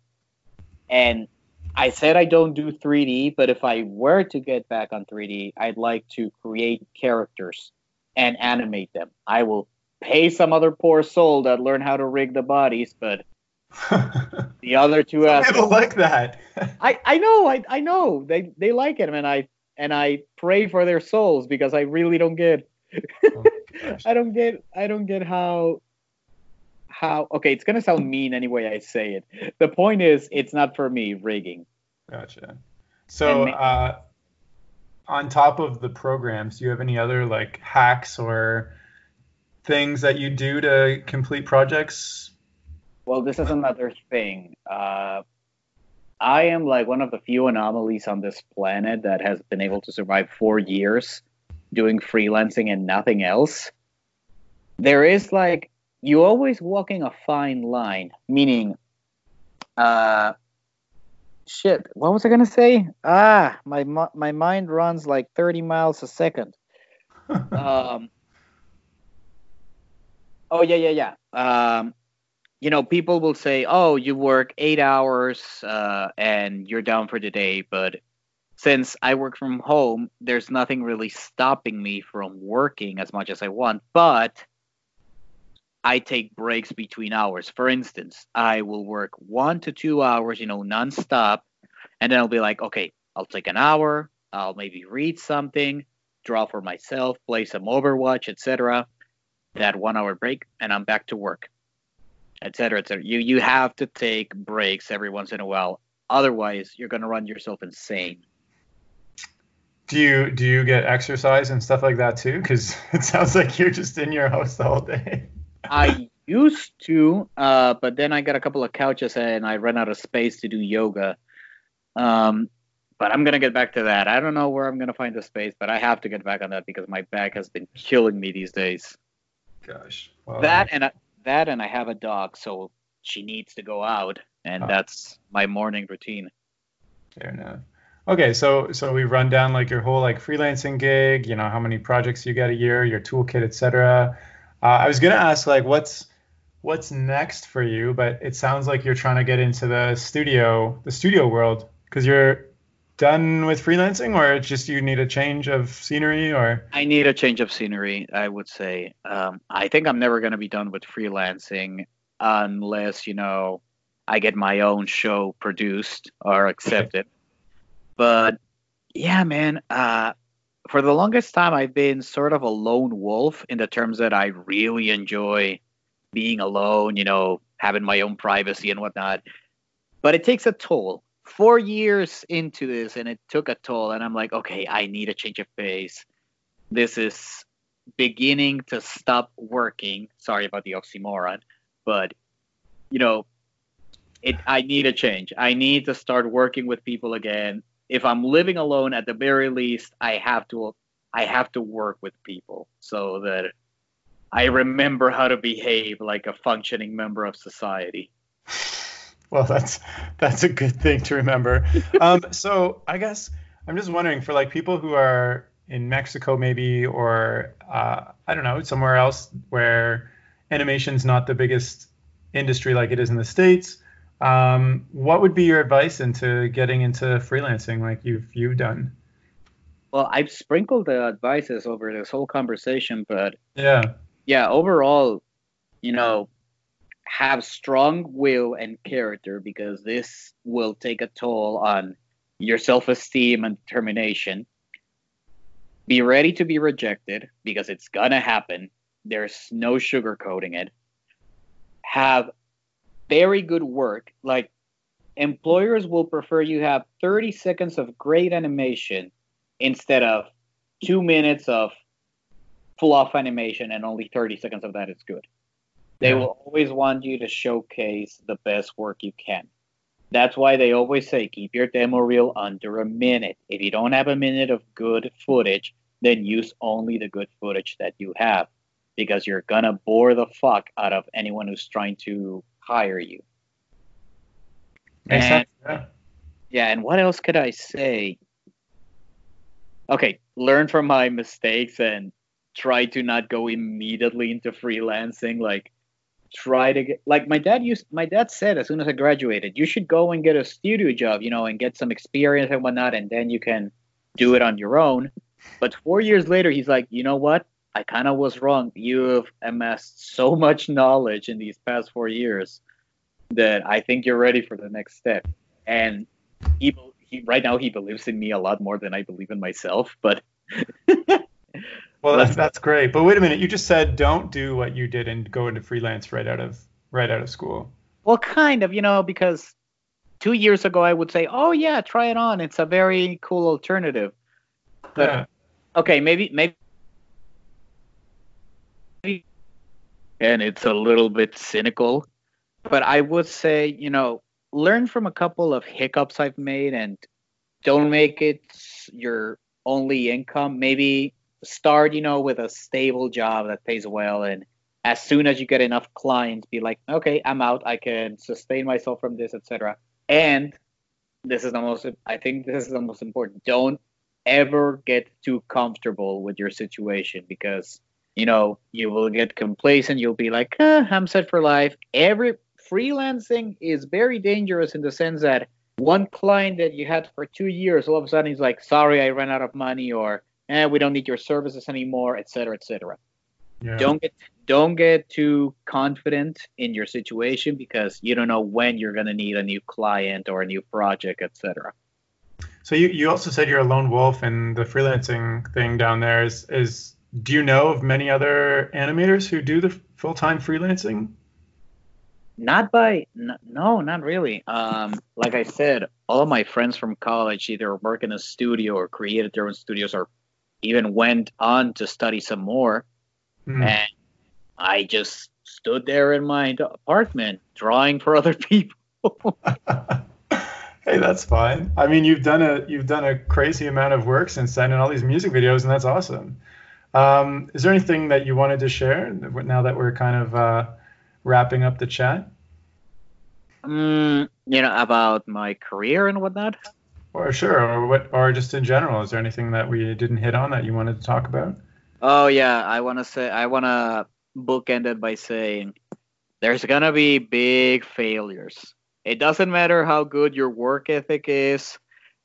and I said I don't do 3D, but if I were to get back on 3D, I'd like to create characters and animate them. I will pay some other poor soul that learn how to rig the bodies, but the other two some aspects, people like that. I, I know, I, I know they they like it, and I and I pray for their souls because I really don't get. oh I don't get I don't get how how okay it's gonna sound mean anyway I say it. The point is it's not for me rigging. Gotcha. So uh, on top of the programs, do you have any other like hacks or things that you do to complete projects? Well, this is another thing. Uh, I am like one of the few anomalies on this planet that has been able to survive four years doing freelancing and nothing else. There is like you always walking a fine line, meaning, uh, shit. What was I gonna say? Ah, my my mind runs like 30 miles a second. um, Oh yeah, yeah, yeah. Um, you know, people will say, "Oh, you work eight hours uh, and you're down for the day," but since I work from home, there's nothing really stopping me from working as much as I want. But I take breaks between hours. For instance, I will work one to two hours, you know, nonstop, and then I'll be like, okay, I'll take an hour. I'll maybe read something, draw for myself, play some Overwatch, etc that one hour break, and I'm back to work, etc. etc. You you have to take breaks every once in a while. Otherwise, you're going to run yourself insane. Do you do you get exercise and stuff like that too? Because it sounds like you're just in your house all day. I used to, uh, but then I got a couple of couches and I ran out of space to do yoga. Um, but I'm gonna get back to that. I don't know where I'm gonna find the space, but I have to get back on that because my back has been killing me these days. Gosh. Wow. That and I, that and I have a dog, so she needs to go out, and oh. that's my morning routine. Fair enough. Okay, so so we run down like your whole like freelancing gig, you know, how many projects you get a year, your toolkit, etc. Uh, I was gonna ask like what's what's next for you, but it sounds like you're trying to get into the studio, the studio world, because you're done with freelancing or it's just you need a change of scenery or? I need a change of scenery i would say. Um, i think i'm never going to be done with freelancing unless you know i get my own show produced or accepted. But yeah man uh, for the longest time i've been sort of a lone wolf in the terms that i really enjoy being alone you know having my own privacy and whatnot. But it takes a toll four years into this and it took a toll and i'm like okay i need a change of pace this is beginning to stop working sorry about the oxymoron but you know it i need a change i need to start working with people again if i'm living alone at the very least i have to i have to work with people so that i remember how to behave like a functioning member of society well, that's that's a good thing to remember. Um, so I guess I'm just wondering for like people who are in Mexico maybe or uh, I don't know somewhere else where animation's not the biggest industry like it is in the states. Um, what would be your advice into getting into freelancing like you've you've done? Well, I've sprinkled the advices over this whole conversation, but yeah, yeah, overall, you know, have strong will and character because this will take a toll on your self-esteem and determination. Be ready to be rejected because it's gonna happen. There's no sugarcoating it. Have very good work. Like employers will prefer you have 30 seconds of great animation instead of two minutes of fluff animation and only 30 seconds of that is good. They Yeah. will always want you to showcase the best work you can. That's why they always say keep your demo reel under a minute. If you don't have a minute of good footage, then use only the good footage that you have because you're gonna bore the fuck out of anyone who's trying to hire you. Makes And- sense. Yeah. Yeah, and what else could I say? Okay, learn from my mistakes and try to not go immediately into freelancing. Like, try to get like my dad used. My dad said as soon as I graduated, you should go and get a studio job, you know, and get some experience and whatnot, and then you can do it on your own. But four years later, he's like, you know what? I kind of was wrong. You've amassed so much knowledge in these past four years that I think you're ready for the next step. And he, he right now he believes in me a lot more than I believe in myself. But Well, that's that's great. But wait a minute, you just said don't do what you did and go into freelance right out of right out of school. well, kind of, you know, because two years ago I would say, oh yeah, try it on. It's a very cool alternative. But Yeah. okay, maybe maybe. And it's a little bit cynical, but I would say, you know, learn from a couple of hiccups I've made and don't make it your only income. Maybe start, you know, with a stable job that pays well. And as soon as you get enough clients, be like, okay, I'm out. I can sustain myself from this, etc. And this is the most, I think this is the most important. Don't ever get too comfortable with your situation because you know you will get complacent you'll be like ah, i'm set for life every freelancing is very dangerous in the sense that one client that you had for two years all of a sudden he's like sorry i ran out of money or eh, we don't need your services anymore etc etc yeah. don't get don't get too confident in your situation because you don't know when you're going to need a new client or a new project etc So you, you also said you're a lone wolf and the freelancing thing down there is is do you know of many other animators who do the full time freelancing? Not by no, not really. Um, like I said, all of my friends from college either work in a studio or created their own studios or even went on to study some more. Hmm. And I just stood there in my apartment drawing for other people. hey, that's fine. I mean, you've done a you've done a crazy amount of work since then, and all these music videos, and that's awesome. Um, is there anything that you wanted to share now that we're kind of uh, wrapping up the chat, Mm, you know about my career and whatnot. Or sure, or what, or just in general? Is there anything that we didn't hit on that you wanted to talk about? Oh yeah, I want to say I want to bookend it by saying there's gonna be big failures. It doesn't matter how good your work ethic is,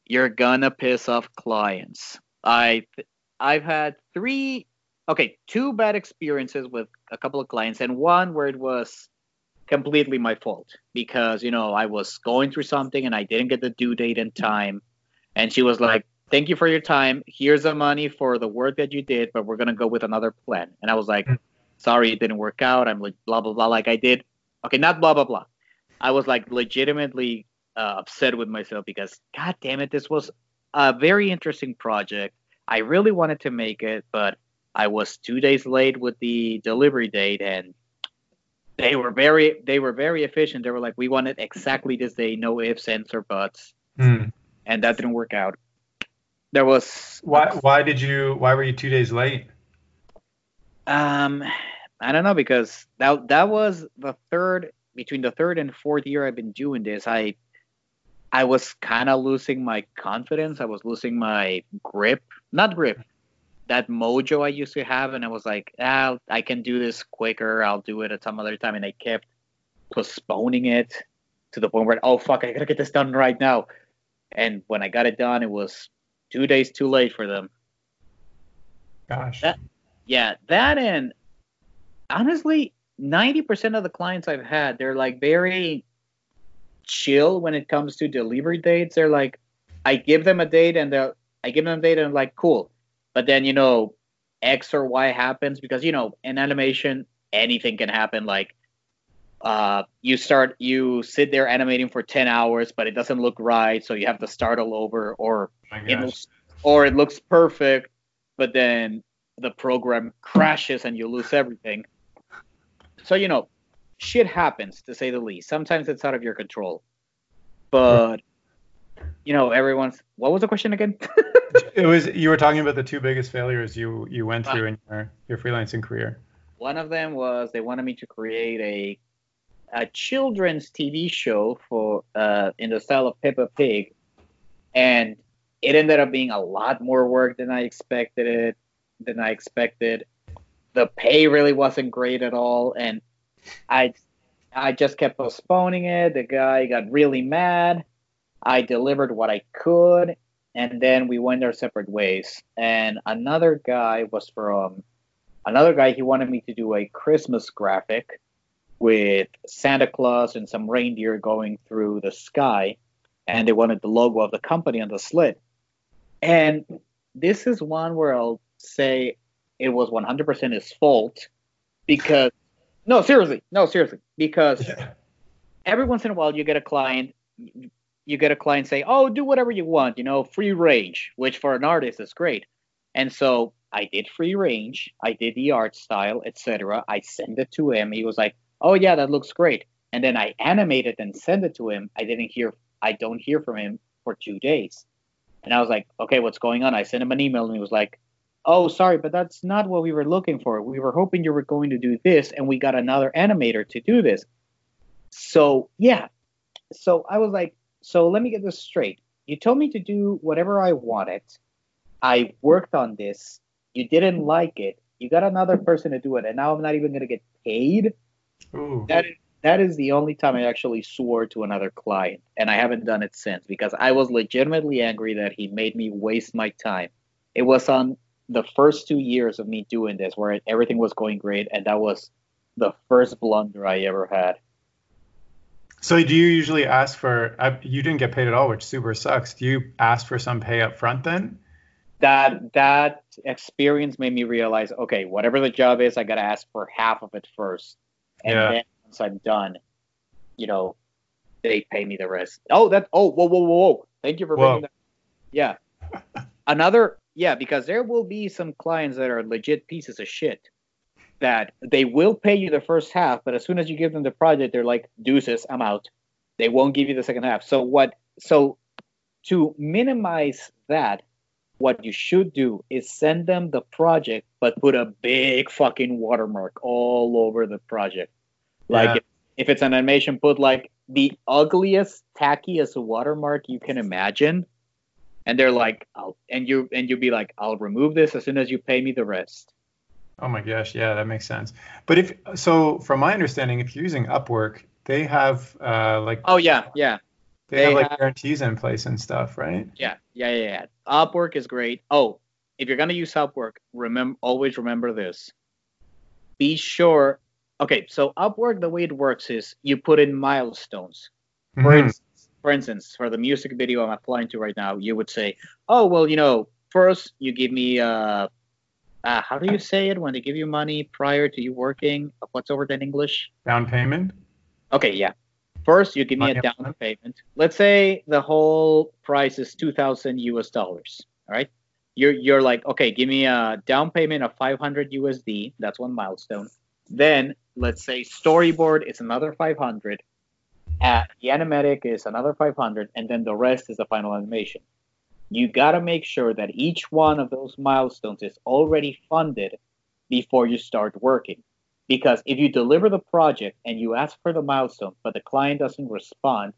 you're gonna piss off clients. I I've had three, okay, two bad experiences with a couple of clients, and one where it was completely my fault because you know I was going through something and I didn't get the due date in time, and she was like, "Thank you for your time. Here's the money for the work that you did, but we're gonna go with another plan." And I was like. "Sorry, it didn't work out. I'm like blah blah blah." Like I did, okay, not blah blah blah. I was like legitimately uh, upset with myself because god damn it, this was a very interesting project. I really wanted to make it, but I was two days late with the delivery date, and they were very they were very efficient. They were like, we want it exactly this day, no ifs, ands, or buts, Hmm. and that didn't work out. There was Why why did you why were you two days late? um I don't know because that that was the third between the third and fourth year I've been doing this. I I was kind of losing my confidence. I was losing my grip, not grip, that mojo I used to have, and I was like, ah, I can do this quicker. I'll do it at some other time, and I kept postponing it to the point where, oh fuck, I gotta get this done right now. And when I got it done, it was two days too late for them. Gosh. That- Yeah, that and honestly, ninety percent of the clients I've had, they're like very chill when it comes to delivery dates. They're like, I give them a date and they I give them a date and I'm like cool, but then you know X or Y happens because you know in animation anything can happen. Like uh, you start you sit there animating for 10 hours but it doesn't look right so you have to start all over or it looks, or it looks perfect but then the program crashes and you lose everything. So you know shit happens to say the least. Sometimes it's out of your control. But you know everyone's what was the question again it was you were talking about the two biggest failures you you went through uh, in your your freelancing career one of them was they wanted me to create a a children's TV show for uh, in the style of Peppa Pig, and it ended up being a lot more work than I expected it. Than I expected. The pay really wasn't great at all, and I I just kept postponing it. The guy got really mad. I delivered what I could, and then we went our separate ways. And another guy was from another guy. He wanted me to do a Christmas graphic with Santa Claus and some reindeer going through the sky, and they wanted the logo of the company on the slit. And this is one where I'll say it was 100% his fault because, no, seriously, no, seriously, because yeah. every once in a while you get a client, you get a client say, oh, do whatever you want, you know, free range, which for an artist is great. And so I did free range, I did the art style, etc. I sent it to him. He was like, oh yeah, that looks great. And then I animate it and send it to him. I didn't hear, I don't hear from him for two days. And I was like, okay, what's going on? I sent him an email and he was like, oh, sorry, but that's not what we were looking for. We were hoping you were going to do this, and we got another animator to do this. So, yeah. So I was like, so let me get this straight. You told me to do whatever I wanted. I worked on this. You didn't like it. You got another person to do it, and now I'm not even going to get paid Ooh. That is that is the only time I actually swore to another client, and I haven't done it since because I was legitimately angry that he made me waste my time. It was on the first two years of me doing this where everything was going great, and that was the first blunder I ever had. So, do you usually ask for? Uh, you didn't get paid at all, which super sucks. Do you ask for some pay up front then? That that experience made me realize, okay, whatever the job is, I gotta ask for half of it first and yeah. then once I'm done, you know, they pay me the rest. Oh, that. Oh, whoa, whoa, whoa, whoa! Thank you for bringing that. Yeah, another. Yeah, because there will be some clients that are legit pieces of shit. That they will pay you the first half, but as soon as you give them the project, they're like, "Deuces, I'm out." They won't give you the second half. So what? So to minimize that, what you should do is send them the project, but put a big fucking watermark all over the project. Like yeah. if, if, it's an animation, put like the ugliest, tackiest watermark you can imagine. And they're like, I'll, and you and you'll be like, I'll remove this as soon as you pay me the rest. Oh my gosh, yeah, that makes sense. But if so, from my understanding, if you're using Upwork, they have uh, like oh yeah, yeah, they, they have like have, guarantees in place and stuff, right? Yeah, yeah, yeah, yeah. Upwork is great. Oh, if you're gonna use Upwork, remember always remember this. Be sure. Okay, so Upwork, the way it works is you put in milestones. For mm-hmm. instance, for instance, for the music video I'm applying to right now, you would say, "Oh, well, you know, first you give me uh, uh how do you say it when they give you money prior to you working? What's over in English? Down payment. Okay, yeah. First, you give me a down payment. Let's say the whole price is two thousand US dollars. All right. You're you're like, okay, give me a down payment of 500 USD. That's one milestone. Then let's say storyboard is another 500. At the animatic is another 500, and then the rest is the final animation. You gotta make sure that each one of those milestones is already funded before you start working. Because if you deliver the project and you ask for the milestone, but the client doesn't respond,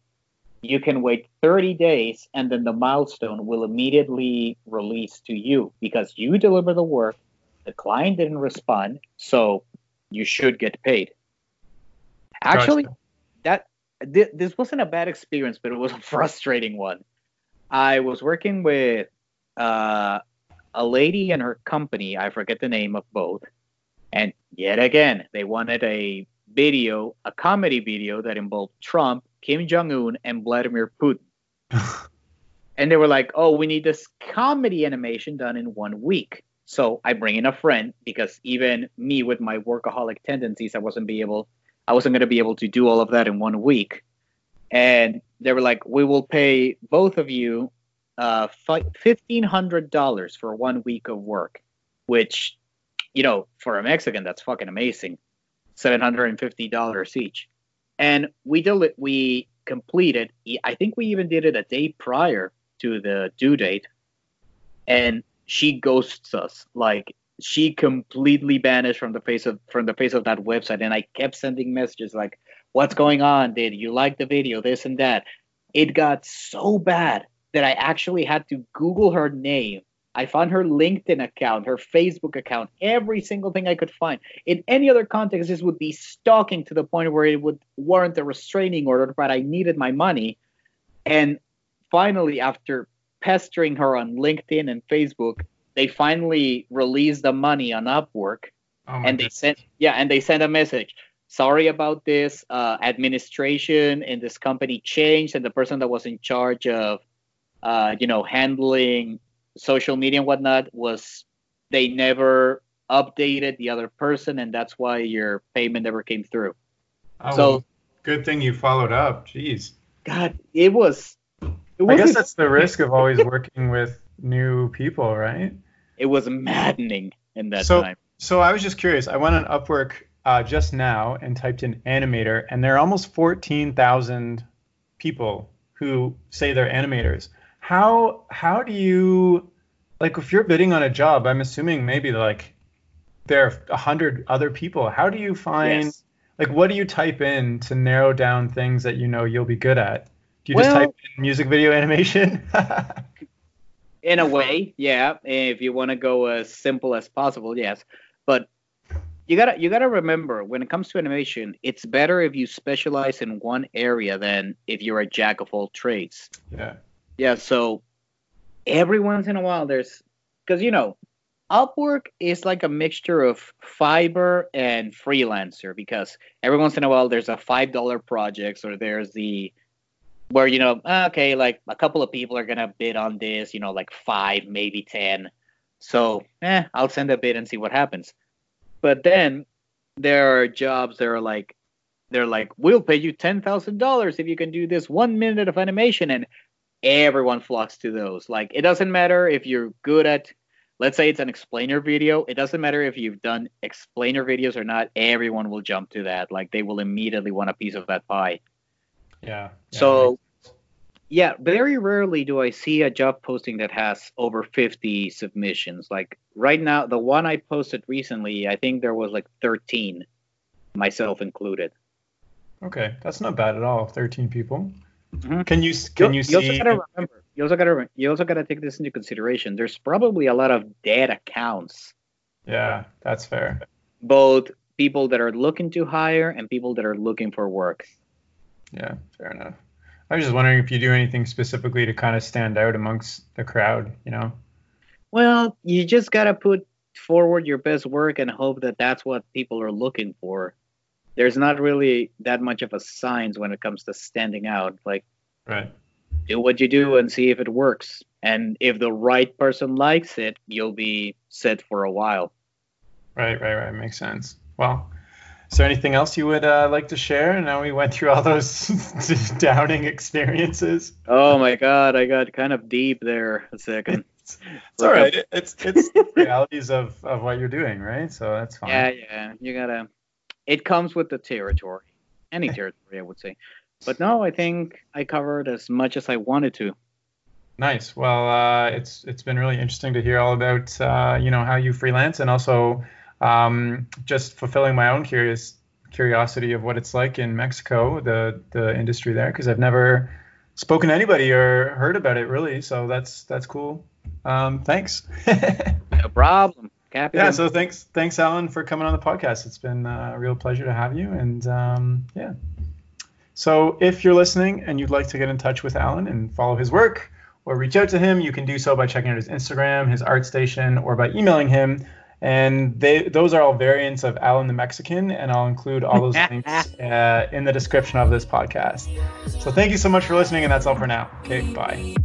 you can wait 30 days and then the milestone will immediately release to you because you deliver the work, the client didn't respond, so you should get paid. Actually, that th- this wasn't a bad experience, but it was a frustrating one. I was working with uh, a lady and her company. I forget the name of both. And yet again, they wanted a video, a comedy video that involved Trump, Kim Jong Un, and Vladimir Putin. And they were like, "Oh, we need this comedy animation done in one week." So I bring in a friend because even me with my workaholic tendencies, I wasn't be able, I wasn't going to be able to do all of that in one week. And they were like, "We will pay both of you uh, fifteen hundred dollars for one week of work," which, you know, for a Mexican, that's fucking amazing. Seven hundred and fifty dollars each, and we did. We completed. I think we even did it a day prior to the due date, and she ghosts us. Like she completely vanished from the face of from the face of that website, and I kept sending messages like, "What's going on? Did you like the video? This and that." It got so bad that I actually had to Google her name. I found her LinkedIn account, her Facebook account, every single thing I could find. In any other context, this would be stalking to the point where it would warrant a restraining order, but I needed my money. And finally, after pestering her on LinkedIn and Facebook, they finally released the money on Upwork, oh and they sent yeah, and they sent a message. Sorry about this. Uh, administration in this company changed, and the person that was in charge of, uh, you know, handling social media and whatnot was they never updated the other person, and that's why your payment never came through. Oh, so well, good thing you followed up. Jeez. God, it was I guess that's the risk of always working with new people, right? It was maddening in that so, time. So I was just curious. I went on Upwork uh, just now and typed in animator, and there are almost 14,000 people who say they're animators. How how do you like if you're bidding on a job? I'm assuming maybe like there are a hundred other people. How do you find yes. like what do you type in to narrow down things that you know you'll be good at? Do you well, just type in music video animation? in a way, yeah. If you want to go as simple as possible, yes. But you gotta you gotta remember when it comes to animation, it's better if you specialize in one area than if you're a jack of all trades. Yeah. Yeah. So every once in a while, there's because you know Upwork is like a mixture of Fiverr and freelancer because every once in a while there's a five dollar projects or there's the where you know okay like a couple of people are gonna bid on this you know like five maybe ten so eh i'll send a bid and see what happens but then there are jobs that are like they're like we'll pay you ten thousand dollars if you can do this one minute of animation and everyone flocks to those. Like it doesn't matter if you're good at let's say it's an explainer video it doesn't matter if you've done explainer videos or not everyone will jump to that. Like they will immediately want a piece of that pie. Yeah. yeah so, yeah, very rarely do I see a job posting that has over 50 submissions. Like right now, the one I posted recently, I think there was like 13, myself included. Okay, that's not bad at all. 13 people. Mm-hmm. Can you can you, you see? Also gotta remember, you also gotta you also gotta take this into consideration. There's probably a lot of dead accounts. Yeah, that's fair. Both people that are looking to hire and people that are looking for work. Yeah, fair enough. I was just wondering if you do anything specifically to kind of stand out amongst the crowd, you know? Well, you just got to put forward your best work and hope that that's what people are looking for. There's not really that much of a science when it comes to standing out. Like, right. do what you do and see if it works. And if the right person likes it, you'll be set for a while. Right, right, right. Makes sense. Well, is there anything else you would uh, like to share? Now we went through all those downing experiences. Oh my god, I got kind of deep there a second. it's, it's all right. It's it's realities of of what you're doing, right? So that's fine. Yeah, yeah. You gotta. It comes with the territory. Any territory, I would say. But no, I think I covered as much as I wanted to. Nice. Well, uh, it's it's been really interesting to hear all about uh, you know how you freelance and also um, just fulfilling my own curious curiosity of what it's like in Mexico, the the industry there, because I've never spoken to anybody or heard about it really. So that's that's cool. Um, thanks. no problem. Happy yeah. So thanks thanks Alan for coming on the podcast. It's been a real pleasure to have you. And um, yeah. So if you're listening and you'd like to get in touch with Alan and follow his work or reach out to him, you can do so by checking out his Instagram, his ArtStation, or by emailing him and they those are all variants of Alan the Mexican, and I'll include all those links uh, in the description of this podcast. So thank you so much for listening, and that's all for now. Okay, bye.